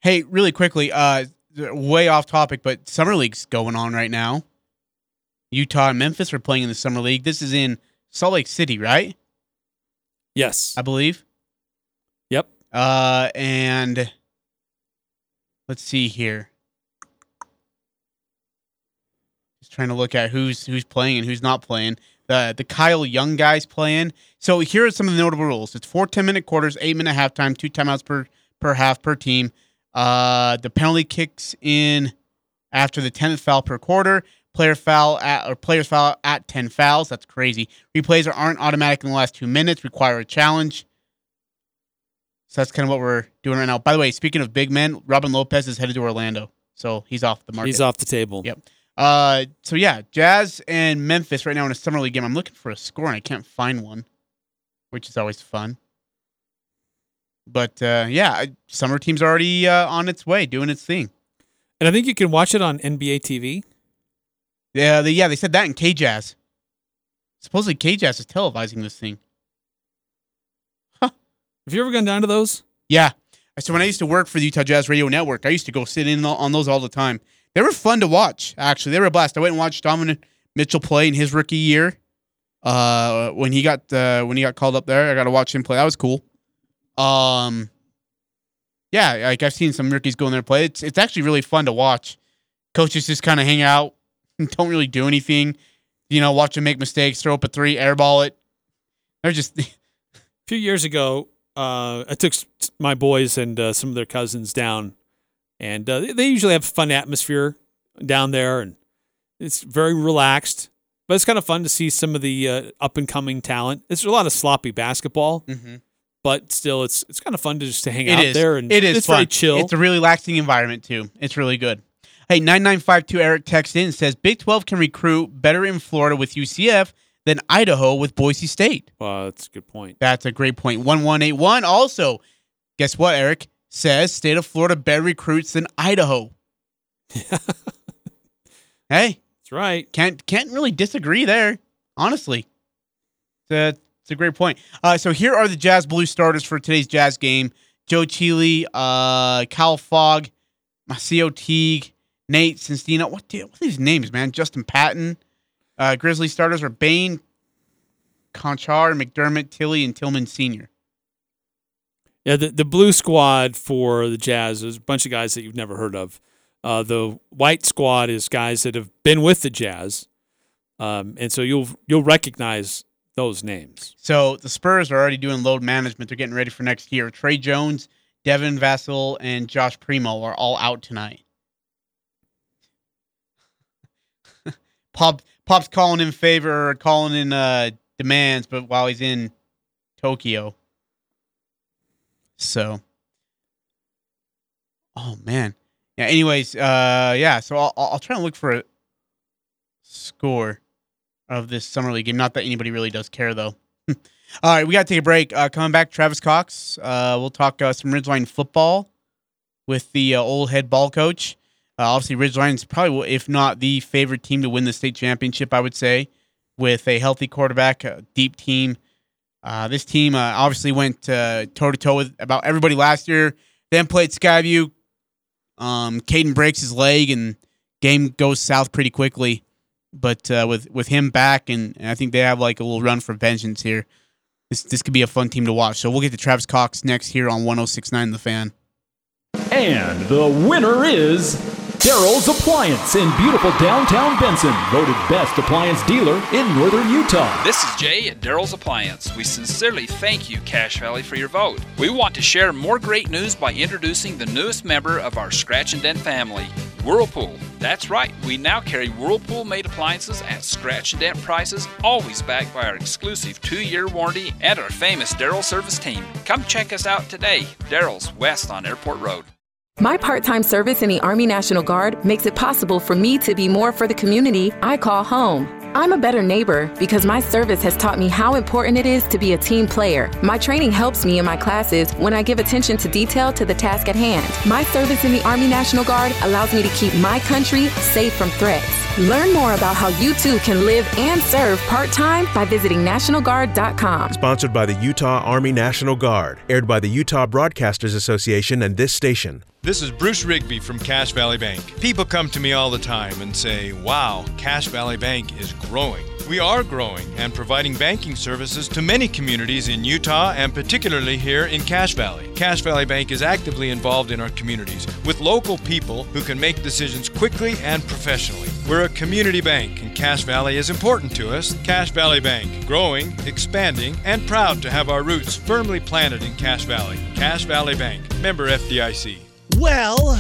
Hey, really quickly, uh, way off topic, but summer league's going on right now. Utah and Memphis are playing in the summer league. This is in Salt Lake City, right? yes I believe. yep Uh, and let's see here. Just trying to look at who's who's playing and who's not playing. The the Kyle Young guys playing. So here are some of the notable rules. It's four 10 minute quarters, eight minute halftime, two timeouts per per half per team. Uh, the penalty kicks in after the tenth foul per quarter. Player foul at or players foul at ten fouls. That's crazy. Replays are, aren't automatic in the last two minutes. Require a challenge. So that's kind of what we're doing right now. By the way, speaking of big men, Robin Lopez is headed to Orlando, so he's off the market. he's off the table Yep. Uh, so yeah, Jazz and Memphis right now in a summer league game. I'm looking for a score and I can't find one, which is always fun. But uh, yeah, summer team's already uh, on its way, doing its thing. and i think you can watch it on nba tv Yeah, they, yeah, they said that in K Jazz. Supposedly K Jazz is televising this thing. have you ever gone down to those Yeah. So when I used to work for the Utah Jazz Radio Network, I used to go sit in on those all the time. They were fun to watch, actually. They were a blast. I went and watched Donovan Mitchell play in his rookie year. Uh, when he got uh, when he got called up there, I got to watch him play. That was cool. Um, yeah, like I've seen some rookies go in there and play. It's it's actually really fun to watch. Coaches just kind of hang out, don't really do anything. You know, watch them make mistakes, throw up a three, airball it. They're just a few years ago, uh, I took my boys and uh, some of their cousins down, and uh, they- usually have a fun atmosphere down there, and it's very relaxed. But it's kind of fun to see some of the uh, up and coming talent. It's a lot of sloppy basketball, Mhm. but still, it's it's kind of fun to just to hang It out is. there, and it is it's fun. very chill. It's a really relaxing environment too. It's really good. Hey, nine nine five two Eric texts in and says Big Twelve can recruit better in Florida with UCF than Idaho with Boise State. Well, that's a good point. That's a great point. One one eight one. Also, guess what? Eric says state of Florida better recruits than Idaho. hey, that's right. Can't can't really disagree there. Honestly, it's a, it's a great point. Uh, so here are the Jazz Blue starters for today's Jazz game: Joe Cheely, uh, Kyle Fogg, Macio Teague, Nate Sestina. What, the- what are these names, man? Justin Patton. Uh, Grizzly starters are Bane, Konchar, McDermott, Tillie, and Tillman Sr. Yeah, the, the blue squad for the Jazz is a bunch of guys that you've never heard of. Uh, the white squad is guys that have been with the Jazz, um, and so you'll you'll recognize those names. So the Spurs are already doing load management. They're getting ready for next year. Tre Jones, Devin Vassell, and Josh Primo are all out tonight. Pop Pop's calling in favor calling in uh, demands, but while he's in Tokyo. So Oh man. Yeah, anyways, uh yeah, so I'll I'll try and look for a score of this summer league game. Not that anybody really does care though. All right, we got to take a break. Uh, coming back, Travis Cox. Uh, we'll talk uh, some Ridgeline football with the uh, old head ball coach. Uh, obviously, Ridgeline is probably, if not the favorite team to win the state championship, I would say, with a healthy quarterback, a deep team. Uh, this team uh, obviously went toe to toe with about everybody last year. Then played Skyview. Um, Caden breaks his leg and game goes south pretty quickly. But uh, with with him back, and, and I think they have like a little run for vengeance here. This this could be a fun team to watch. So we'll get to Travis Cox next here on 106.9 The Fan. And the winner is Daryl's Appliance in beautiful downtown Benson, voted best appliance dealer in northern Utah. This is Jay at Daryl's Appliance. We sincerely thank you, Cache Valley, for your vote. We want to share more great news by introducing the newest member of our Scratch and Dent family, Whirlpool. That's right, we now carry Whirlpool made appliances at scratch and dent prices, always backed by our exclusive two year warranty and our famous Daryl service team. Come check us out today. Daryl's West on Airport Road. My part time service in the Army National Guard makes it possible for me to be more for the community I call home. I'm a better neighbor because my service has taught me how important it is to be a team player. My training helps me in my classes when I give attention to detail to the task at hand. My service in the Army National Guard allows me to keep my country safe from threats. Learn more about how you too can live and serve part time by visiting NationalGuard.com. Sponsored by the Utah Army National Guard. Aired by the Utah Broadcasters Association and this station. This is Bruce Rigby from Cache Valley Bank. People come to me all the time and say, wow, Cache Valley Bank is growing. We are growing and providing banking services to many communities in Utah and particularly here in Cache Valley. Cache Valley Bank is actively involved in our communities with local people who can make decisions quickly and professionally. We're a community bank and Cache Valley is important to us. Cache Valley Bank, growing, expanding, and proud to have our roots firmly planted in Cache Valley. Cache Valley Bank, member FDIC. Well,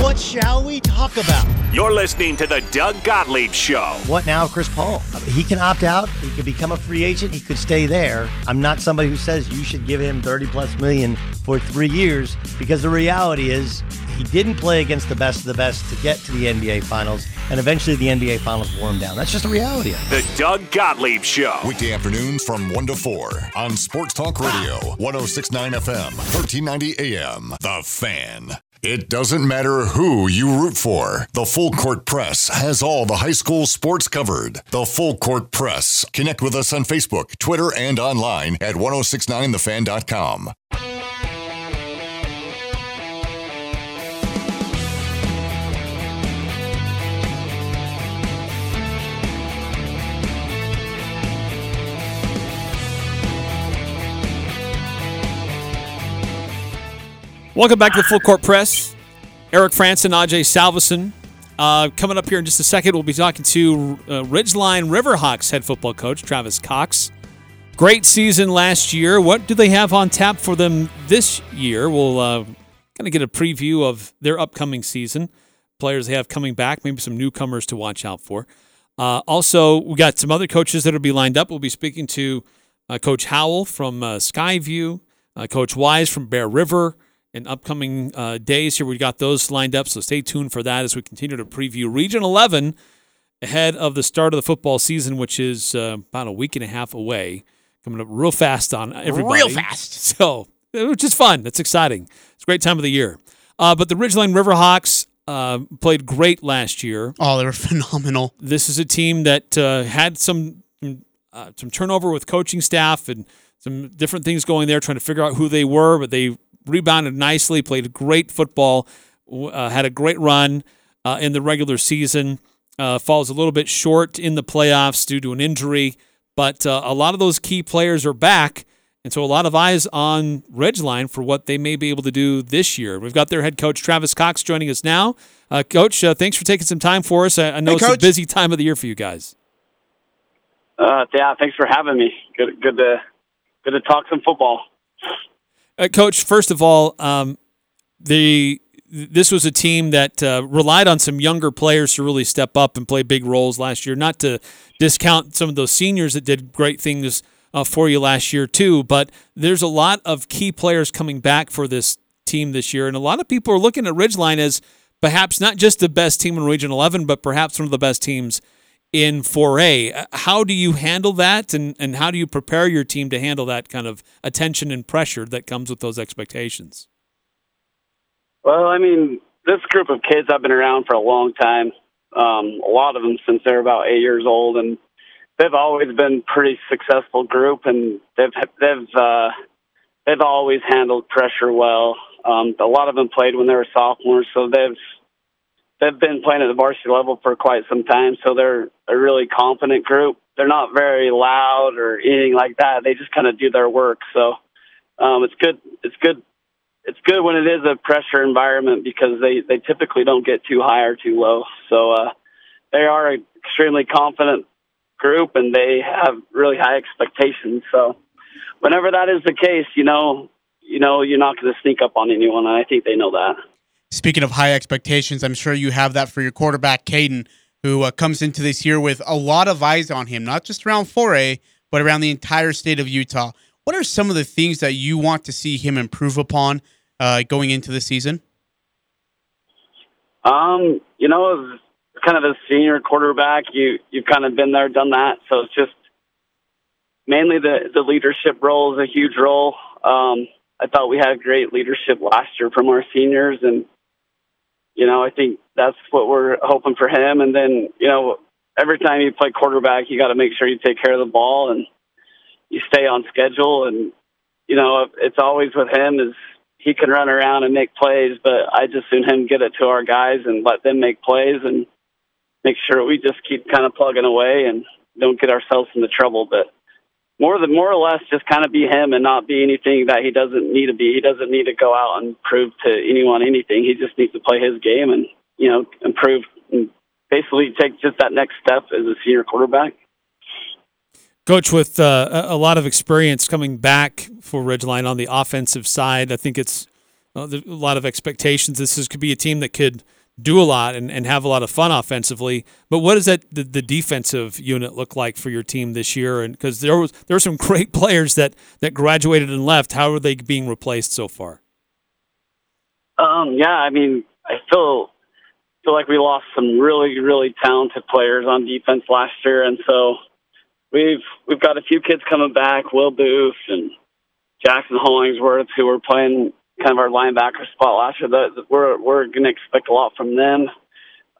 what shall we talk about? You're listening to the Doug Gottlieb Show. What now, Chris Paul? He can opt out. He could become a free agent. He could stay there. I'm not somebody who says you should give him 30 plus million for three years because the reality is he didn't play against the best of the best to get to the NBA Finals, and eventually the NBA Finals wore him down. That's just a reality. The Doug Gottlieb Show. Weekday afternoons from 1 to 4 on Sports Talk Radio, 1069 FM, 1390 AM. The Fan. It doesn't matter who you root for. The Full Court Press has all the high school sports covered. The Full Court Press. Connect with us on Facebook, Twitter, and online at 1069thefan.com. Welcome back to the Full Court Press. Eric Frandsen, Ajay Salvesen. Uh, coming up here in just a second, we'll be talking to uh, Ridgeline Riverhawks head football coach Travis Cox. Great season last year. What do they have on tap for them this year? We'll uh, kind of get a preview of their upcoming season. Players they have coming back, maybe some newcomers to watch out for. Uh, also, we got some other coaches that will be lined up. We'll be speaking to uh, Coach Howell from uh, Skyview, uh, Coach Wise from Bear River in upcoming uh, days here. We got those lined up, so stay tuned for that as we continue to preview Region 11 ahead of the start of the football season, which is uh, about a week and a half away. Coming up real fast on everybody. Real fast. So, which is fun. That's exciting. It's a great time of the year. Uh, but the Ridgeline Riverhawks uh, played great last year. Oh, they were phenomenal. This is a team that uh, had some uh, some turnover with coaching staff and some different things going there, trying to figure out who they were, but they rebounded nicely, played great football, uh, had a great run uh, in the regular season. Uh, falls a little bit short in the playoffs due to an injury, but uh, a lot of those key players are back. And so a lot of eyes on Ridgeline for what they may be able to do this year. We've got their head coach, Travis Cox, joining us now. Uh, coach, uh, thanks for taking some time for us. I, I know Hey, it's a busy time of the year for you guys. Uh, yeah, thanks for having me. Good, good to good to talk some football. Uh, Coach, first of all, um, the this was a team that uh, relied on some younger players to really step up and play big roles last year. Not to discount some of those seniors that did great things uh, for you last year too, but there's a lot of key players coming back for this team this year, and a lot of people are looking at Ridgeline as perhaps not just the best team in Region 11, but perhaps one of the best teams in 4A. Uh, How do you handle that, and, and how do you prepare your team to handle that kind of attention and pressure that comes with those expectations? Well, I mean, this group of kids I've been around for a long time. Um, a lot of them since they're about eight years old, and they've always been pretty successful group, and they've they've uh, they've always handled pressure well. Um, a lot of them played when they were sophomores, so they've they've been playing at the varsity level for quite some time. So they're a really confident group. They're not very loud or anything like that. They just kind of do their work. So um, it's good. It's good. It's good when it is a pressure environment because they they typically don't get too high or too low. So uh, they are an extremely confident group and they have really high expectations. So whenever that is the case, you know, you know, you're not going to sneak up on anyone, and I think they know that. Speaking of high expectations, I'm sure you have that for your quarterback, Caden, who uh, comes into this year with a lot of eyes on him, not just around 4A, but around the entire state of Utah. What are some of the things that you want to see him improve upon uh, going into the season? Um, you know, as kind of a senior quarterback, you you've kind of been there, done that. So it's just mainly the the leadership role is a huge role. Um, I thought we had great leadership last year from our seniors, and you know, I think that's what we're hoping for him. And then, you know, every time you play quarterback, you got to make sure you take care of the ball and you stay on schedule. And you know, it's always with him is he can run around and make plays, but I just soon him get it to our guys and let them make plays and make sure we just keep kind of plugging away and don't get ourselves into trouble. But more than more or less, just kind of be him and not be anything that he doesn't need to be. He doesn't need to go out and prove to anyone anything. He just needs to play his game and you know improve and basically take just that next step as a senior quarterback. Coach, with uh, a lot of experience coming back for Ridgeline on the offensive side, I think it's a lot of expectations. This is, could be a team that could do a lot and, and have a lot of fun offensively. But what does that the, the defensive unit look like for your team this year? And because there was there were some great players that that graduated and left, how are they being replaced so far? Um, yeah, I mean, I feel feel like we lost some really, really talented players on defense last year, and so we've we've got a few kids coming back, Will Booth and Jackson Hollingsworth, who were playing kind of our linebacker spot last year. That we're we're going to expect a lot from them.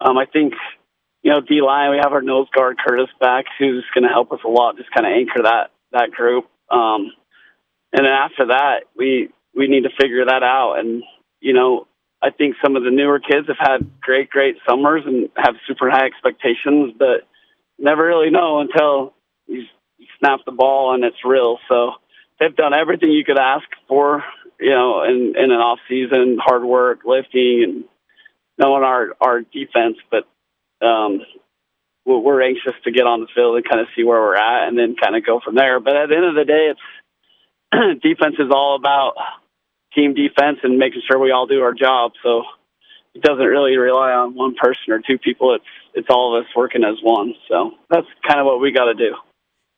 Um, I think you know D line. We have our nose guard Curtis back, who's going to help us a lot, just kind of anchor that that group. Um, and then after that, we we need to figure that out. And you know, I think some of the newer kids have had great, great summers and have super high expectations, but never really know until you, snap the ball and it's real. So they've done everything you could ask for, you know, in, in an off season, hard work, lifting, and knowing our our defense. But um, we're, anxious to get on the field and kind of see where we're at, and then kind of go from there. But at the end of the day, it's defense is all about team defense and making sure we all do our job. So it doesn't really rely on one person or two people. It's it's all of us working as one. So that's kind of what we got to do.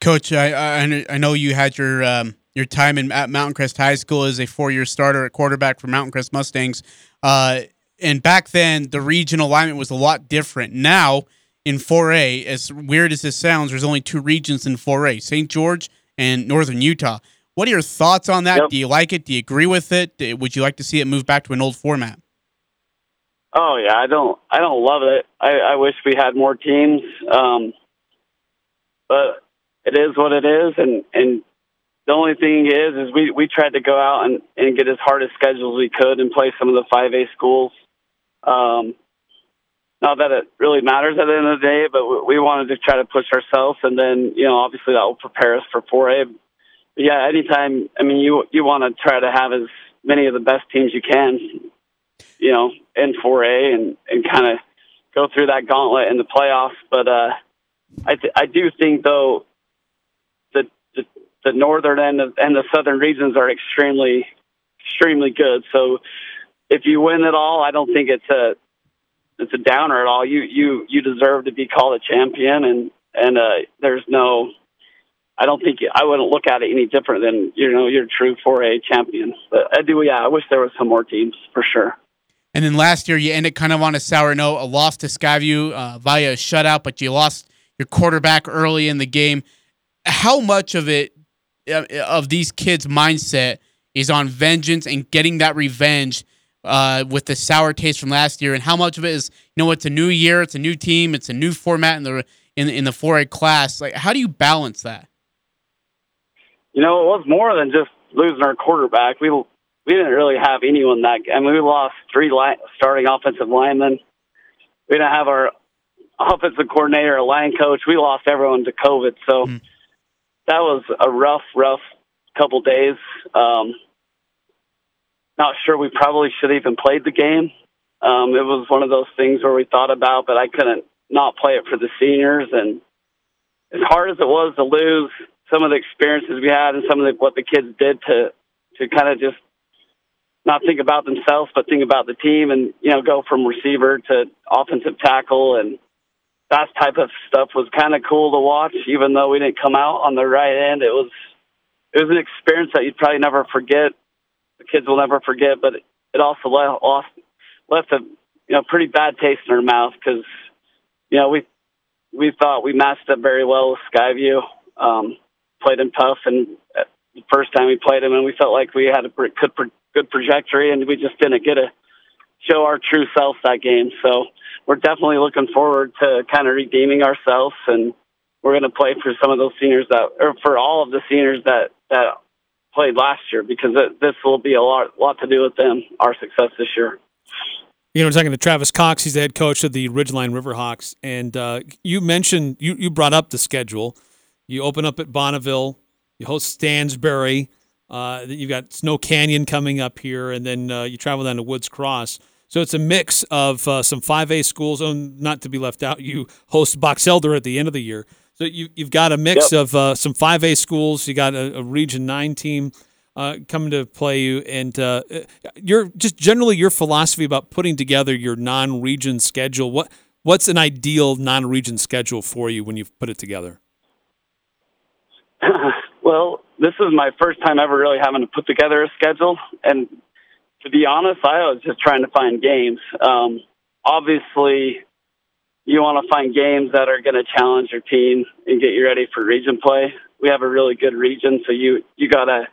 Coach, I, I I know you had your um, your time in at Mountain Crest High School as a four year starter at quarterback for Mountain Crest Mustangs. Uh, and back then, the regional alignment was a lot different. Now, in 4A, as weird as this sounds, there's only two regions in 4A St. George and Northern Utah. What are your thoughts on that? Yep. Do you like it? Do you agree with it? Would you like to see it move back to an old format? Oh yeah, I don't I don't love it. I, I wish we had more teams. Um, but it is what it is and, and the only thing is is we, we tried to go out and, and get as hard a schedule as we could and play some of the five A schools. Um not that it really matters at the end of the day, but we, we wanted to try to push ourselves and then, you know, obviously that will prepare us for four A. But yeah, anytime I mean you you want to try to have as many of the best teams you can you know, in 4A and, and kind of go through that gauntlet in the playoffs. But uh, I, th- I do think, though, the, the northern end and the southern regions are extremely, extremely good. So if you win it all, I don't think it's a it's a downer at all. You you you deserve to be called a champion, and and uh, there's no. I don't think I wouldn't look at it any different than you know you're a true 4A champion. But I do, yeah. I wish there was some more teams for sure. And then last year, you ended kind of on a sour note, a loss to Skyview uh, via a shutout, but you lost your quarterback early in the game. How much of it uh, of these kids' mindset is on vengeance and getting that revenge uh, with the sour taste from last year, and how much of it is you know it's a new year, it's a new team, it's a new format in the in in the 4A class. Like, how do you balance that? You know, it was more than just losing our quarterback. We we didn't really have anyone that. I mean, we lost three li- starting offensive linemen. We didn't have our offensive coordinator, a line coach. We lost everyone to COVID, so mm. That was a rough, rough couple days. Um, not sure we probably should have even played the game. Um, it was one of those things where we thought about, but I couldn't not play it for the seniors. And as hard as it was to lose, some of the experiences we had and some of the, what the kids did to to kind of just not think about themselves, but think about the team, and you know, go from receiver to offensive tackle, and that type of stuff was kind of cool to watch. Even though we didn't come out on the right end, it was it was an experience that you'd probably never forget the kids will never forget. But it also left lost, left a you know pretty bad taste in our mouth because you know we we thought we matched up very well with Skyview, um, played them tough, and the first time we played them, and we felt like we had a good good trajectory, and we just didn't get to show our true self that game. So we're definitely looking forward to kind of redeeming ourselves and we're going to play for some of those seniors that, or for all of the seniors that that played last year because this will be a lot, lot to do with them, our success this year. You know, we're talking to Travis Cox. He's the head coach of the Ridgeline Riverhawks. And uh, you mentioned, you, you brought up the schedule. You open up at Bonneville, you host Stansbury, uh, you've got Snow Canyon coming up here, and then uh, you travel down to Woods Cross. So it's a mix of uh, some 5A schools. Oh, not to be left out, you host Box Elder at the end of the year. So you, you've got a mix yep. of uh, some 5A schools. You got a, a Region 9 team uh, coming to play you. And uh, you're just generally your philosophy about putting together your non-region schedule. What What's an ideal non-region schedule for you when you've put it together? well, this is my first time ever really having to put together a schedule. And to be honest, I was just trying to find games. Um, obviously, you want to find games that are going to challenge your team and get you ready for region play. We have a really good region, so you you gotta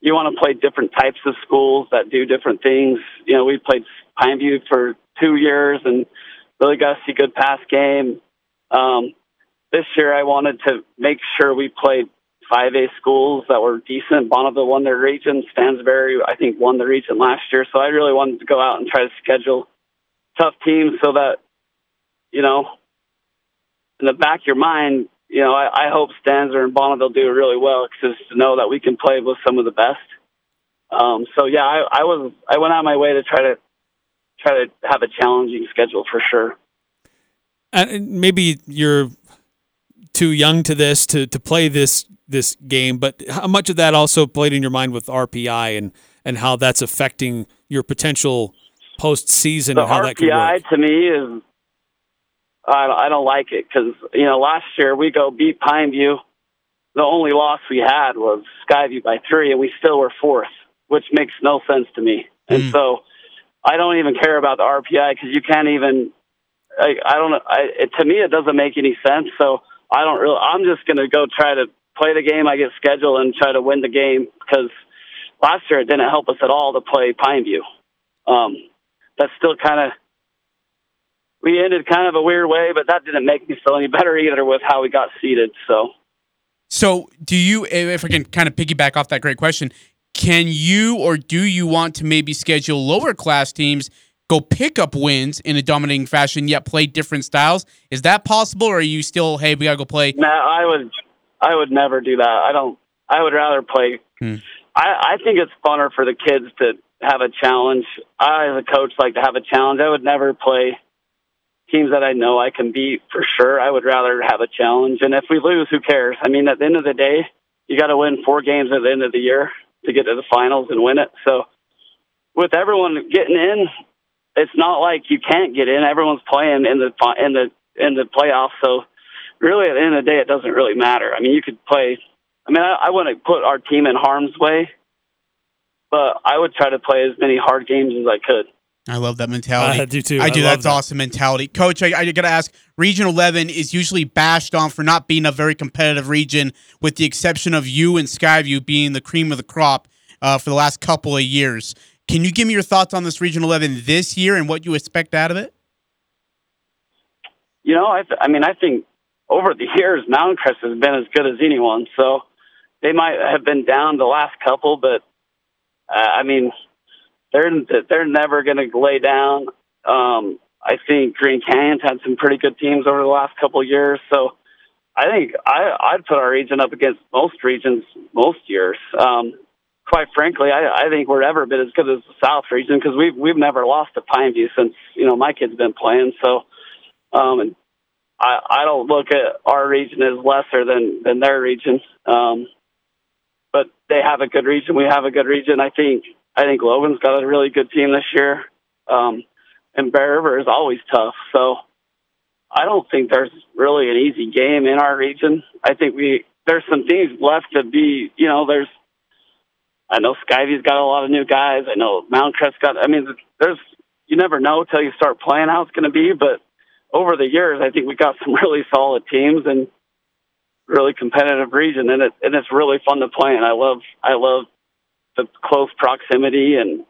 you want to play different types of schools that do different things. You know, we played Pineview for two years and really got to see good pass game. Um, this year, I wanted to make sure we played 5A schools that were decent. Bonneville won their region. Stansbury, I think, won the region last year. So I really wanted to go out and try to schedule tough teams so that you know, in the back of your mind, you know, I, I hope Stansbury and Bonneville do really well because to know that we can play with some of the best. Um, so yeah, I, I was I went out my way to try to try to have a challenging schedule for sure. And maybe you're too young to this to, to play this this game, but how much of that also played in your mind with RPI and and how that's affecting your potential postseason the and how RPI that could work? to me is I, I don't like it because you know last year we go beat Pineview. The only loss we had was Skyview by three, and we still were fourth, which makes no sense to me. Mm. And so I don't even care about the RPI because you can't even. I, I don't. I, it, to me, it doesn't make any sense. So I don't really. I'm just to go try to play the game I get scheduled and try to win the game because last year it didn't help us at all to play Pineview. Um, that's still kind of we ended kind of a weird way, but that didn't make me feel any better either with how we got seated. So, so do you? If I can kind of piggyback off that great question, can you or do you want to maybe schedule lower class teams? Go pick up wins in a dominating fashion, yet play different styles. Is that possible, or are you still, hey, we gotta go play? Nah, I would, I would never do that. I don't. I would rather play. Hmm. I, I think it's funner for the kids to have a challenge. I, as a coach, like to have a challenge. I would never play teams that I know I can beat for sure. I would rather have a challenge. And if we lose, who cares? I mean, at the end of the day, you got to win four games at the end of the year to get to the finals and win it. So with everyone getting in, it's not like you can't get in. Everyone's playing in the in the in the playoffs. So really, at the end of the day, it doesn't really matter. I mean, you could play. I mean, I, I wouldn't put our team in harm's way, but I would try to play as many hard games as I could. I love that mentality. I do too. I I do. love That's that. awesome mentality, Coach. I, I got to ask. Region 11 is usually bashed on for not being a very competitive region, with the exception of you and Skyview being the cream of the crop uh, for the last couple of years. Can you give me your thoughts on this Region 11 this year and what you expect out of it? You know, I, th- I mean, I think over the years, Mountain Crest has been as good as anyone. So they might have been down the last couple, but uh, I mean, they're they're never going to lay down. Um, I think Green Canyon's had some pretty good teams over the last couple of years. So I think I, I'd put our region up against most regions most years. Um, quite frankly, I, I think we're ever been as good as the South region because we've we've never lost to Pineview since you know my kid's been playing. So, um, and I I don't look at our region as lesser than than their region. Um, but they have a good region. We have a good region. I think I think Logan's got a really good team this year. Um, and Bear River is always tough. So I don't think there's really an easy game in our region. I think we there's some things left to be. You know, there's I know Skyview's got a lot of new guys. I know Mount Crest got. I mean, there's you never know till you start playing how it's going to be. But over the years, I think we got some really solid teams and really competitive region, and it and it's really fun to play. And I love I love the close proximity, and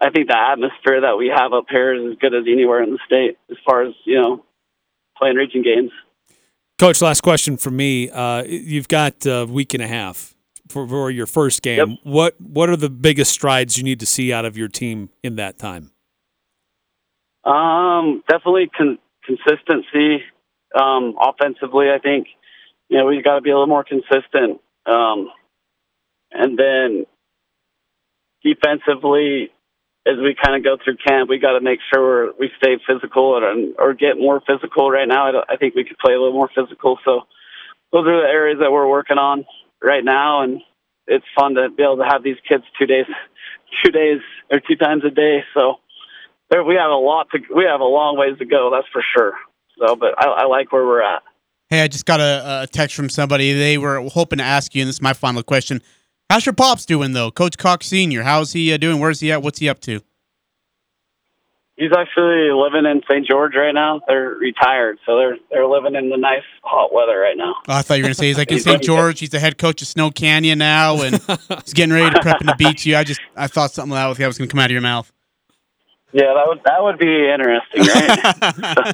I think the atmosphere that we have up here is as good as anywhere in the state as far as you know playing region games. Coach, last question for me. Uh, you've got a week and a half for, for your first game. What what are the biggest strides you need to see out of your team in that time? Um, definitely con- consistency. Um, offensively, I think you know we've got to be a little more consistent. Um, and then defensively, as we kind of go through camp, we got to make sure we're, stay physical and or get more physical. Right now, I, I think we could play a little more physical. So those are the areas that we're working on right now, and it's fun to be able to have these kids two days, two days or two times a day. So there, we have a lot to, we have a long ways to go. That's for sure. So, but I, I like where we're at. Hey, I just got a, a text from somebody. They were hoping to ask you, and this is my final question. How's your pops doing, though? Coach Cox Sr., how's he uh, doing? Where's he at? What's he up to? He's actually living in St. George right now. They're retired, so they're they're living in the nice hot weather right now. Oh, I thought you were going to say he's like in St. George. He's the head coach of Snow Canyon now, and he's getting ready to prep to beat you. I just I thought something like that was going to come out of your mouth. Yeah, that would that would be interesting,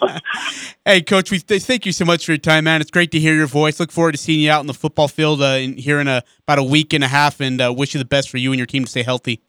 right? Hey, Coach, we th- thank you so much for your time, man. It's great to hear your voice. Look forward to seeing you out in the football field uh, in, here in a, about a week and a half, and uh, wish you the best for you and your team to stay healthy.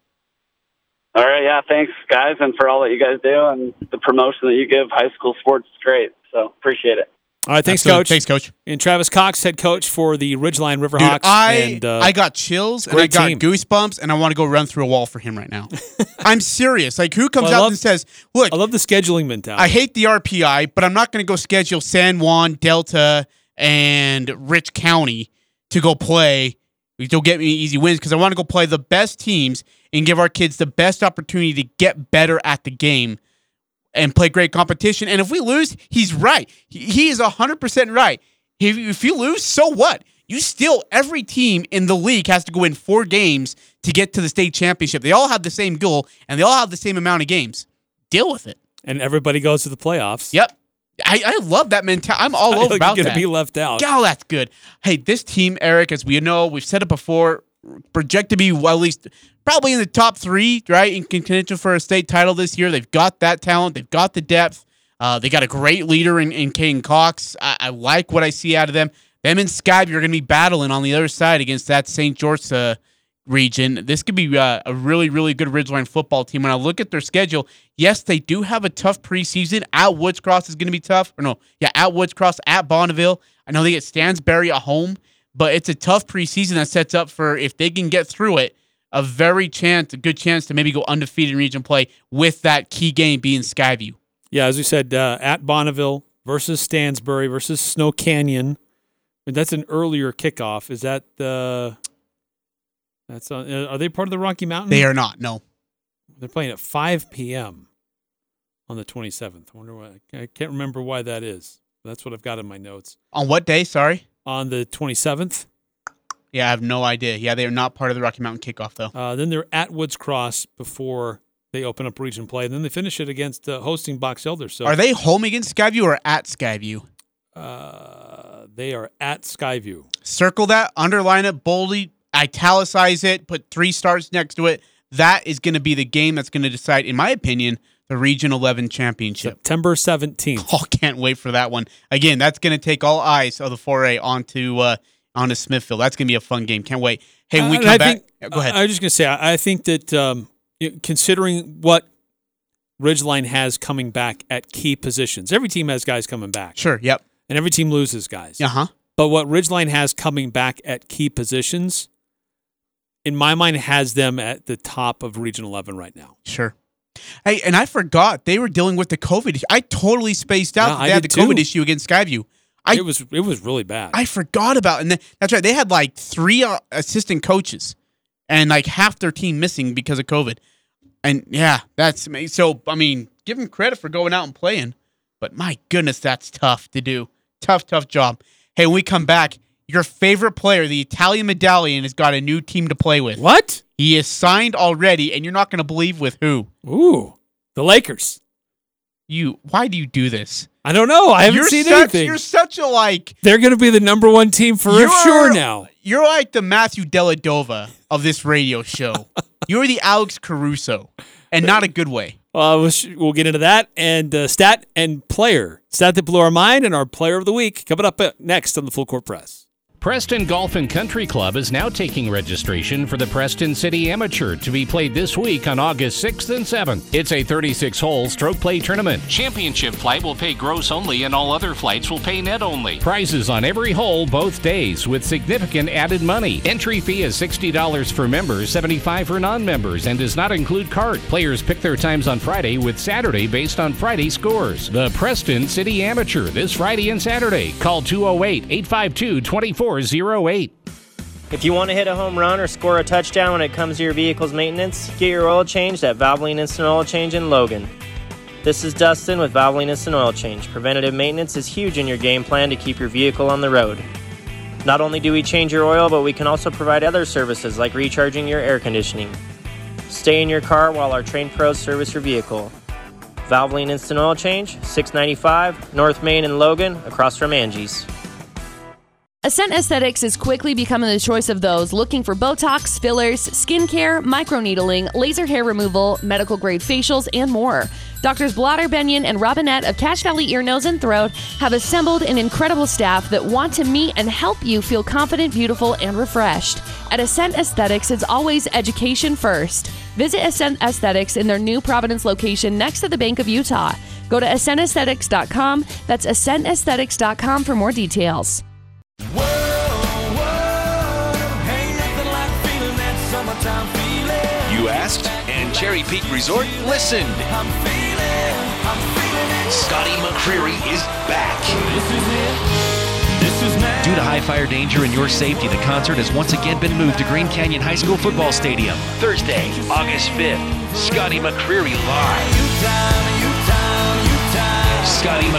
All right, yeah, thanks guys, and for all that you guys do and the promotion that you give high school sports. It's great, so appreciate it. All right, thanks, Absolutely. Coach. Thanks, Coach. And Travis Cox, head coach for the Ridgeline Dude, Riverhawks. I and, uh, I got chills and I got team. goosebumps, and I want to go run through a wall for him right now. I'm serious. Like, who comes Well, out love- and says, "Look, I love the scheduling mentality. I hate the RPI, but I'm not going to go schedule San Juan, Delta, and Rich County to go play. Don't get me easy wins because I want to go play the best teams and give our kids the best opportunity to get better at the game and play great competition. And if we lose, he's right. He, he is 100% right. If, if you lose, so what? You still, every team in the league has to go in four games to get to the state championship. They all have the same goal and they all have the same amount of games. Deal with it. and everybody goes to the playoffs. Yep. I, I love that mentality. I'm all over about you're gonna that. be left out. Oh, that's good. Hey, this team, Eric, as we know, we've said it before, project to be well, at least probably in the top three, right, in contention for a state title this year. They've got that talent. They've got the depth. Uh, they got a great leader in, in Kane Cox. I, I like what I see out of them. Them and Skype, you're going to be battling on the other side against that St. George uh, region. This could be uh, a really, really good Ridgeline football team. When I look at their schedule, yes, they do have a tough preseason. At Woods Cross is going to be tough. Or no, yeah, at Woods Cross, at Bonneville. I know they get Stansbury at home, but it's a tough preseason that sets up for if they can get through it, a very chance, a good chance to maybe go undefeated in region play with that key game being Skyview. Yeah, as we said, uh, at Bonneville versus Stansbury versus Snow Canyon. And that's an earlier kickoff. Is that the? That's on, uh, are they part of the Rocky Mountain? They are not. No. They're playing at 5 p.m. on the 27th. I wonder why. I can't remember why that is. That's what I've got in my notes. On what day? Sorry. On the 27th. Yeah, I have no idea. Yeah, they are not part of the Rocky Mountain kickoff though. Uh, then they're at Woods Cross before they open up region play, and then they finish it against uh, hosting Box Elder. So Are they home against Skyview or at Skyview? Uh, they are at Skyview. Circle that, underline it, boldly, italicize it, put three stars next to it. That is going to be the game that's going to decide, in my opinion, the Region 11 championship. September 17th. Oh, can't wait for that one. Again, that's going to take all eyes of the 4A onto uh, onto Smithfield. That's going to be a fun game. Can't wait. Hey, when we come I back, think- go ahead. I was just gonna say, I think that um, considering what Ridgeline has coming back at key positions, every team has guys coming back. Sure. Yep. And every team loses guys. Uh huh. But what Ridgeline has coming back at key positions, in my mind, has them at the top of Region 11 right now. Sure. Hey, and I forgot they were dealing with the COVID. I totally spaced out Yeah, that they had the did COVID issue against Skyview. I, it was it was really bad. I forgot about, and th- that's right. They had like three uh, assistant coaches, and like half their team missing because of COVID. And yeah, that's amazing. So I mean, give them credit for going out and playing, but my goodness, that's tough to do. Tough, tough job. Hey, when we come back, your favorite player, the Italian Medallion, has got a new team to play with. What? He is signed already, and you're not going to believe with who. Ooh, the Lakers. You? Why do you do this? I don't know. I haven't you're seen such, anything. You're such a like. They're going to be the number one team for sure now. You're like the Matthew Dellavedova of this radio show. you're the Alex Caruso, and not a good way. Uh, we'll, sh- we'll get into that and uh, stat and player. Stat that blew our mind and our player of the week coming up uh, next on the Full Court Press. Preston Golf and Country Club is now taking registration for the Preston City Amateur to be played this week on August 6th and 7th. It's a 36 hole stroke play tournament. Championship flight will pay gross only, and all other flights will pay net only. Prizes on every hole both days with significant added money. Entry fee is $60 for members, 75 for non members, and does not include cart. Players pick their times on Friday with Saturday based on Friday scores. The Preston City Amateur this Friday and Saturday. Call 208 852 2408. If you want to hit a home run or score a touchdown when it comes to your vehicle's maintenance, get your oil changed at Valvoline Instant Oil Change in Logan. This is Dustin with Valvoline Instant Oil Change. Preventative maintenance is huge in your game plan to keep your vehicle on the road. Not only do we change your oil, but we can also provide other services like recharging your air conditioning. Stay in your car while our trained pros service your vehicle. Valvoline Instant Oil Change, 695 North Main in Logan, across from Angie's. Ascent Aesthetics is quickly becoming the choice of those looking for Botox, fillers, skincare, microneedling, laser hair removal, medical grade facials, and more. Doctors Blotter Benyon and Robinette of Cache Valley Ear, Nose, and Throat have assembled an incredible staff that want to meet and help you feel confident, beautiful, and refreshed. At Ascent Aesthetics, it's always education first. Visit Ascent Aesthetics in their new Providence location next to the Bank of Utah. Go to ascentaesthetics.com. That's ascentaesthetics.com for more details. You asked, and Cherry Peak Resort listened. Scotty McCreery is back. Due to high fire danger and your safety, the concert has once again been moved to Green Canyon High School Football Stadium. Thursday, August 5th. Scotty McCreery live.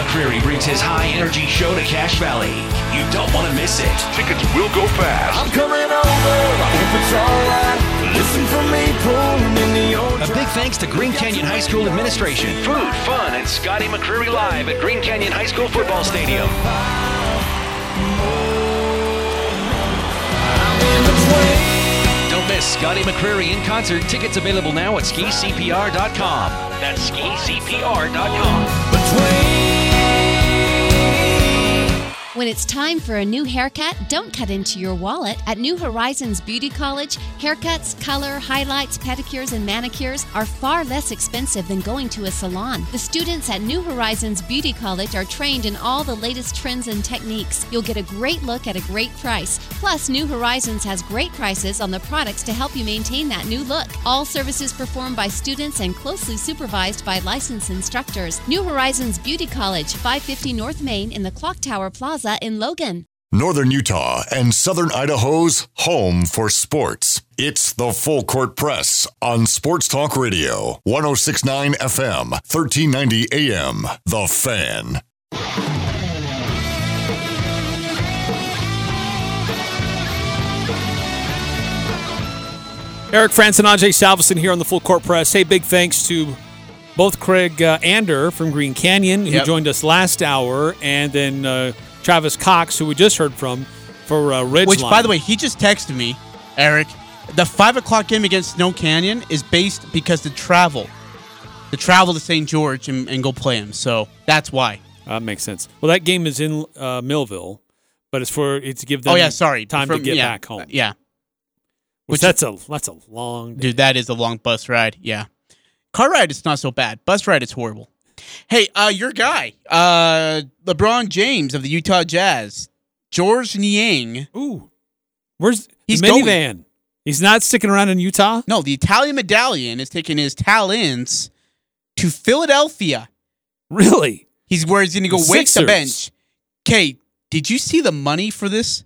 Scotty McCreery brings his high energy show to Cache Valley. You don't want to miss it. Tickets will go fast. I'm coming over. If it's alright, listen for me pulling in the old. A big thanks to Green Canyon High School administration. Food, fun, and Scotty McCreery live at Green Canyon High School Football Stadium. Don't miss Scotty McCreery in concert. Tickets available now at skicpr.com. That's skicpr.com. When it's time for a new haircut, don't cut into your wallet. At New Horizons Beauty College, haircuts, color, highlights, pedicures, and manicures are far less expensive than going to a salon. The students at New Horizons Beauty College are trained in all the latest trends and techniques. You'll get a great look at a great price. Plus, New Horizons has great prices on the products to help you maintain that new look. All services performed by students and closely supervised by licensed instructors. New Horizons Beauty College, 550 North Main in the Clock Tower Plaza in Logan. Northern Utah and Southern Idaho's home for sports. It's the Full Court Press on Sports Talk Radio, 1069 FM, 1390 AM. The Fan. Eric Frandsen and Ajay Salvesen here on the Full Court Press. Hey, big thanks to both Craig uh, Ahnder from Green Canyon, who Yep. joined us last hour, and then uh, Travis Cox, who we just heard from for uh, Ridgeline. Which, by the way, he just texted me, Eric. The five o'clock game against Snow Canyon is based because the travel, the travel to St. George and, and go play him. So that's why. That makes sense. Well, that game is in uh, Millville, but it's for it's to give them oh yeah, sorry. time to get yeah, back home. Yeah, Which that's a that's a long dude. That is a long bus ride. Yeah, car ride is not so bad. Bus ride is horrible. Hey, uh, your guy, uh, LeBron James of the Utah Jazz, George Niang. Ooh, where's he's the going. He's not sticking around in Utah. No, the Italian medallion is taking his talents to Philadelphia. Really? He's where he's going to go The wake the bench. Okay, did you see the money for this?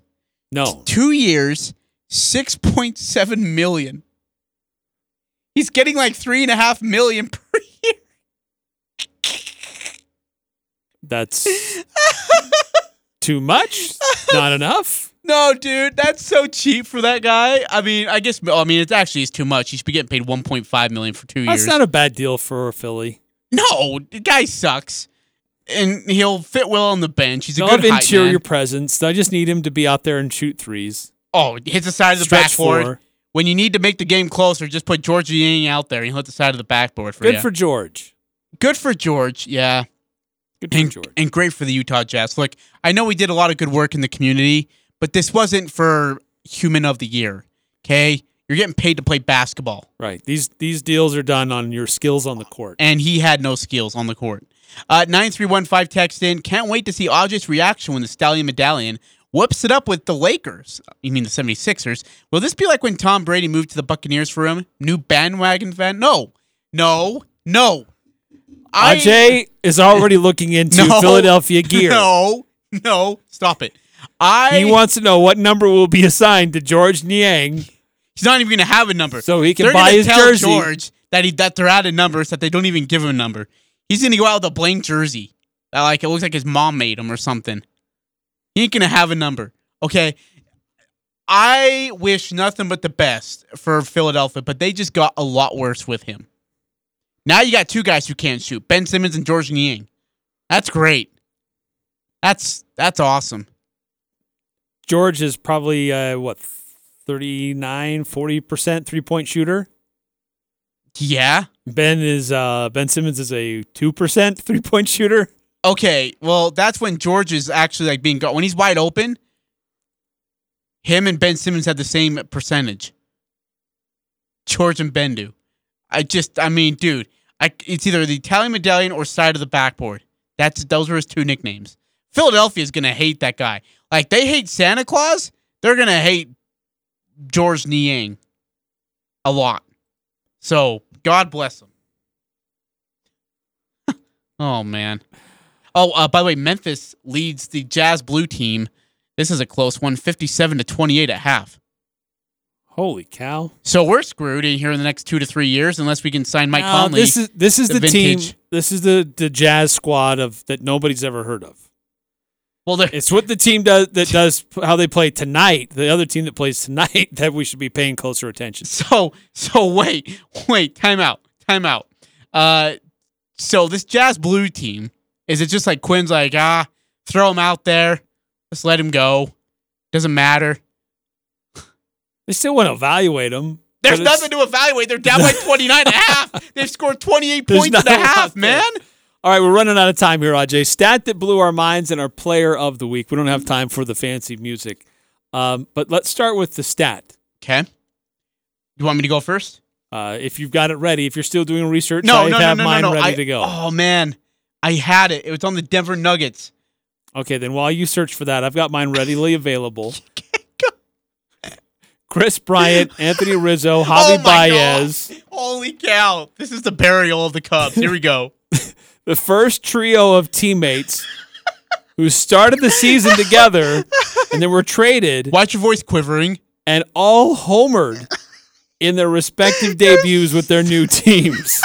No. Two years, six point seven million. He's getting like three and a half million per year. That's too much. Not enough. No, dude, that's so cheap for that guy. I mean, I guess. I mean, it's actually is too much. He should be getting paid one point five million for two That's years. not a bad deal for Philly. no, the guy sucks, and he'll fit well on the bench. He's a They'll good have height interior man. presence. I just need him to be out there and shoot threes. Oh, hits the side of the Stretch backboard. When you need to make the game closer, just put George Niang out there and he'll hit the side of the backboard for Good you. for George. good for George, yeah. Good and, George. and great for the Utah Jazz. Look, I know we did a lot of good work in the community, but this wasn't for Human of the Year. Okay, you're getting paid to play basketball, Right. These these deals are done on your skills on the court. and he had no skills on the court. Uh, nine three one five text in. Can't wait to see Audrey's reaction when the Stallion Medallion whoops it up with the Lakers. You mean the 76ers? Will this be like when Tom Brady moved to the Buccaneers for him? New bandwagon fan? No, no, no. I- Ajay is already looking into No. Philadelphia gear. No, no, stop it. I He wants to know what number will be assigned to George Niang. He's not even going to have a number. So he can They're buy his tell jersey. George that he that they're out of numbers that they don't even give him a number. He's going to go out with a blank jersey that like it looks like his mom made him or something. He ain't going to have a number. Okay. I wish nothing but the best for Philadelphia, but they just got a lot worse with him. Now you got two guys who can't shoot, Ben Simmons and George Niang. That's great. That's that's awesome. George is probably uh, what 39, 40% three-point shooter. Yeah. Ben is uh, Ben Simmons is a 2% three-point shooter. Okay, well, that's when George is actually like being when he's wide open. Him and Ben Simmons have the same percentage. George and Ben do. I just, I mean, dude, I, it's either the Italian medallion or side of the backboard. That's those are his two nicknames. Philadelphia is gonna hate that guy. Like they hate Santa Claus, they're gonna hate George Niang a lot. So God bless him. oh man. Oh, uh, by the way, Memphis leads the Jazz Blue team. This is a close one, 57 to 28 at half. Holy cow! So we're screwed in here in the next two to three years unless we can sign Mike No, Conley. This is this is the, vintage- team. This is the the Jazz squad of that nobody's ever heard of. Well, it's what the team does that does how they play tonight. The other team that plays tonight that we should be paying closer attention. So so wait, wait, time out. Time out. Uh so this Jazz Blue team, is it just like Quin's like, ah, throw him out there, just let him go. Doesn't matter. They still want to evaluate them. There's nothing to evaluate. They're down by 29 and a half. They've scored 28 There's points and a half, there. man. All right, we're running out of time here, Aj. Stat that blew our minds and our player of the week. We don't have time for the fancy music, um, but let's start with the stat. Okay. Do you want me to go first? Uh, if you've got it ready, if you're still doing research, No, I no, no, have no, mine no, no. ready I- to go. Oh man, I had it. It was on the Denver Nuggets. Okay, then while you search for that, I've got mine readily available. Kris Bryant, Anthony Rizzo, oh Javy Oh Baez. Holy cow! This is the burial of the Cubs. Here we go. the first trio of teammates who started the season together and then were traded. Watch your voice quivering. And all homered in their respective debuts with their new teams.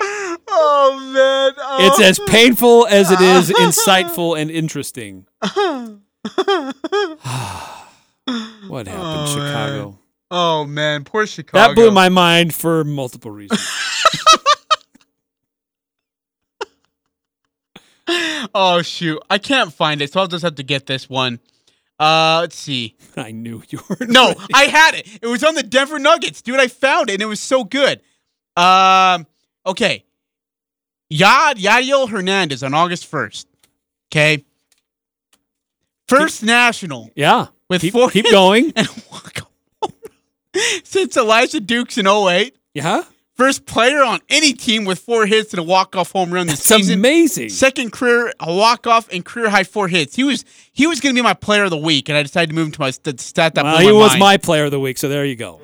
Oh man, oh. It's as oh. painful as it is insightful and interesting. What happened, Oh, Chicago? man. Oh man, poor Chicago. That blew my mind for multiple reasons. oh shoot, I can't find it, so I'll just have to get this one. Uh, let's see. I knew you were. No, I had it. It was on the Denver Nuggets, dude. I found it, and it was so good. Um, okay. Yad Yadiel Hernandez on August first. Okay. First national Yeah. with keep, four keep going. and walk home since Elijah Dukes in 08. Yeah. First player on any team with four hits and a walk-off home run this That's season. amazing. Second career a walk-off and career high four hits. He was he was going to be my player of the week, and I decided to move him to my st- stat that Well, he was mind. my player of the week, so there you go.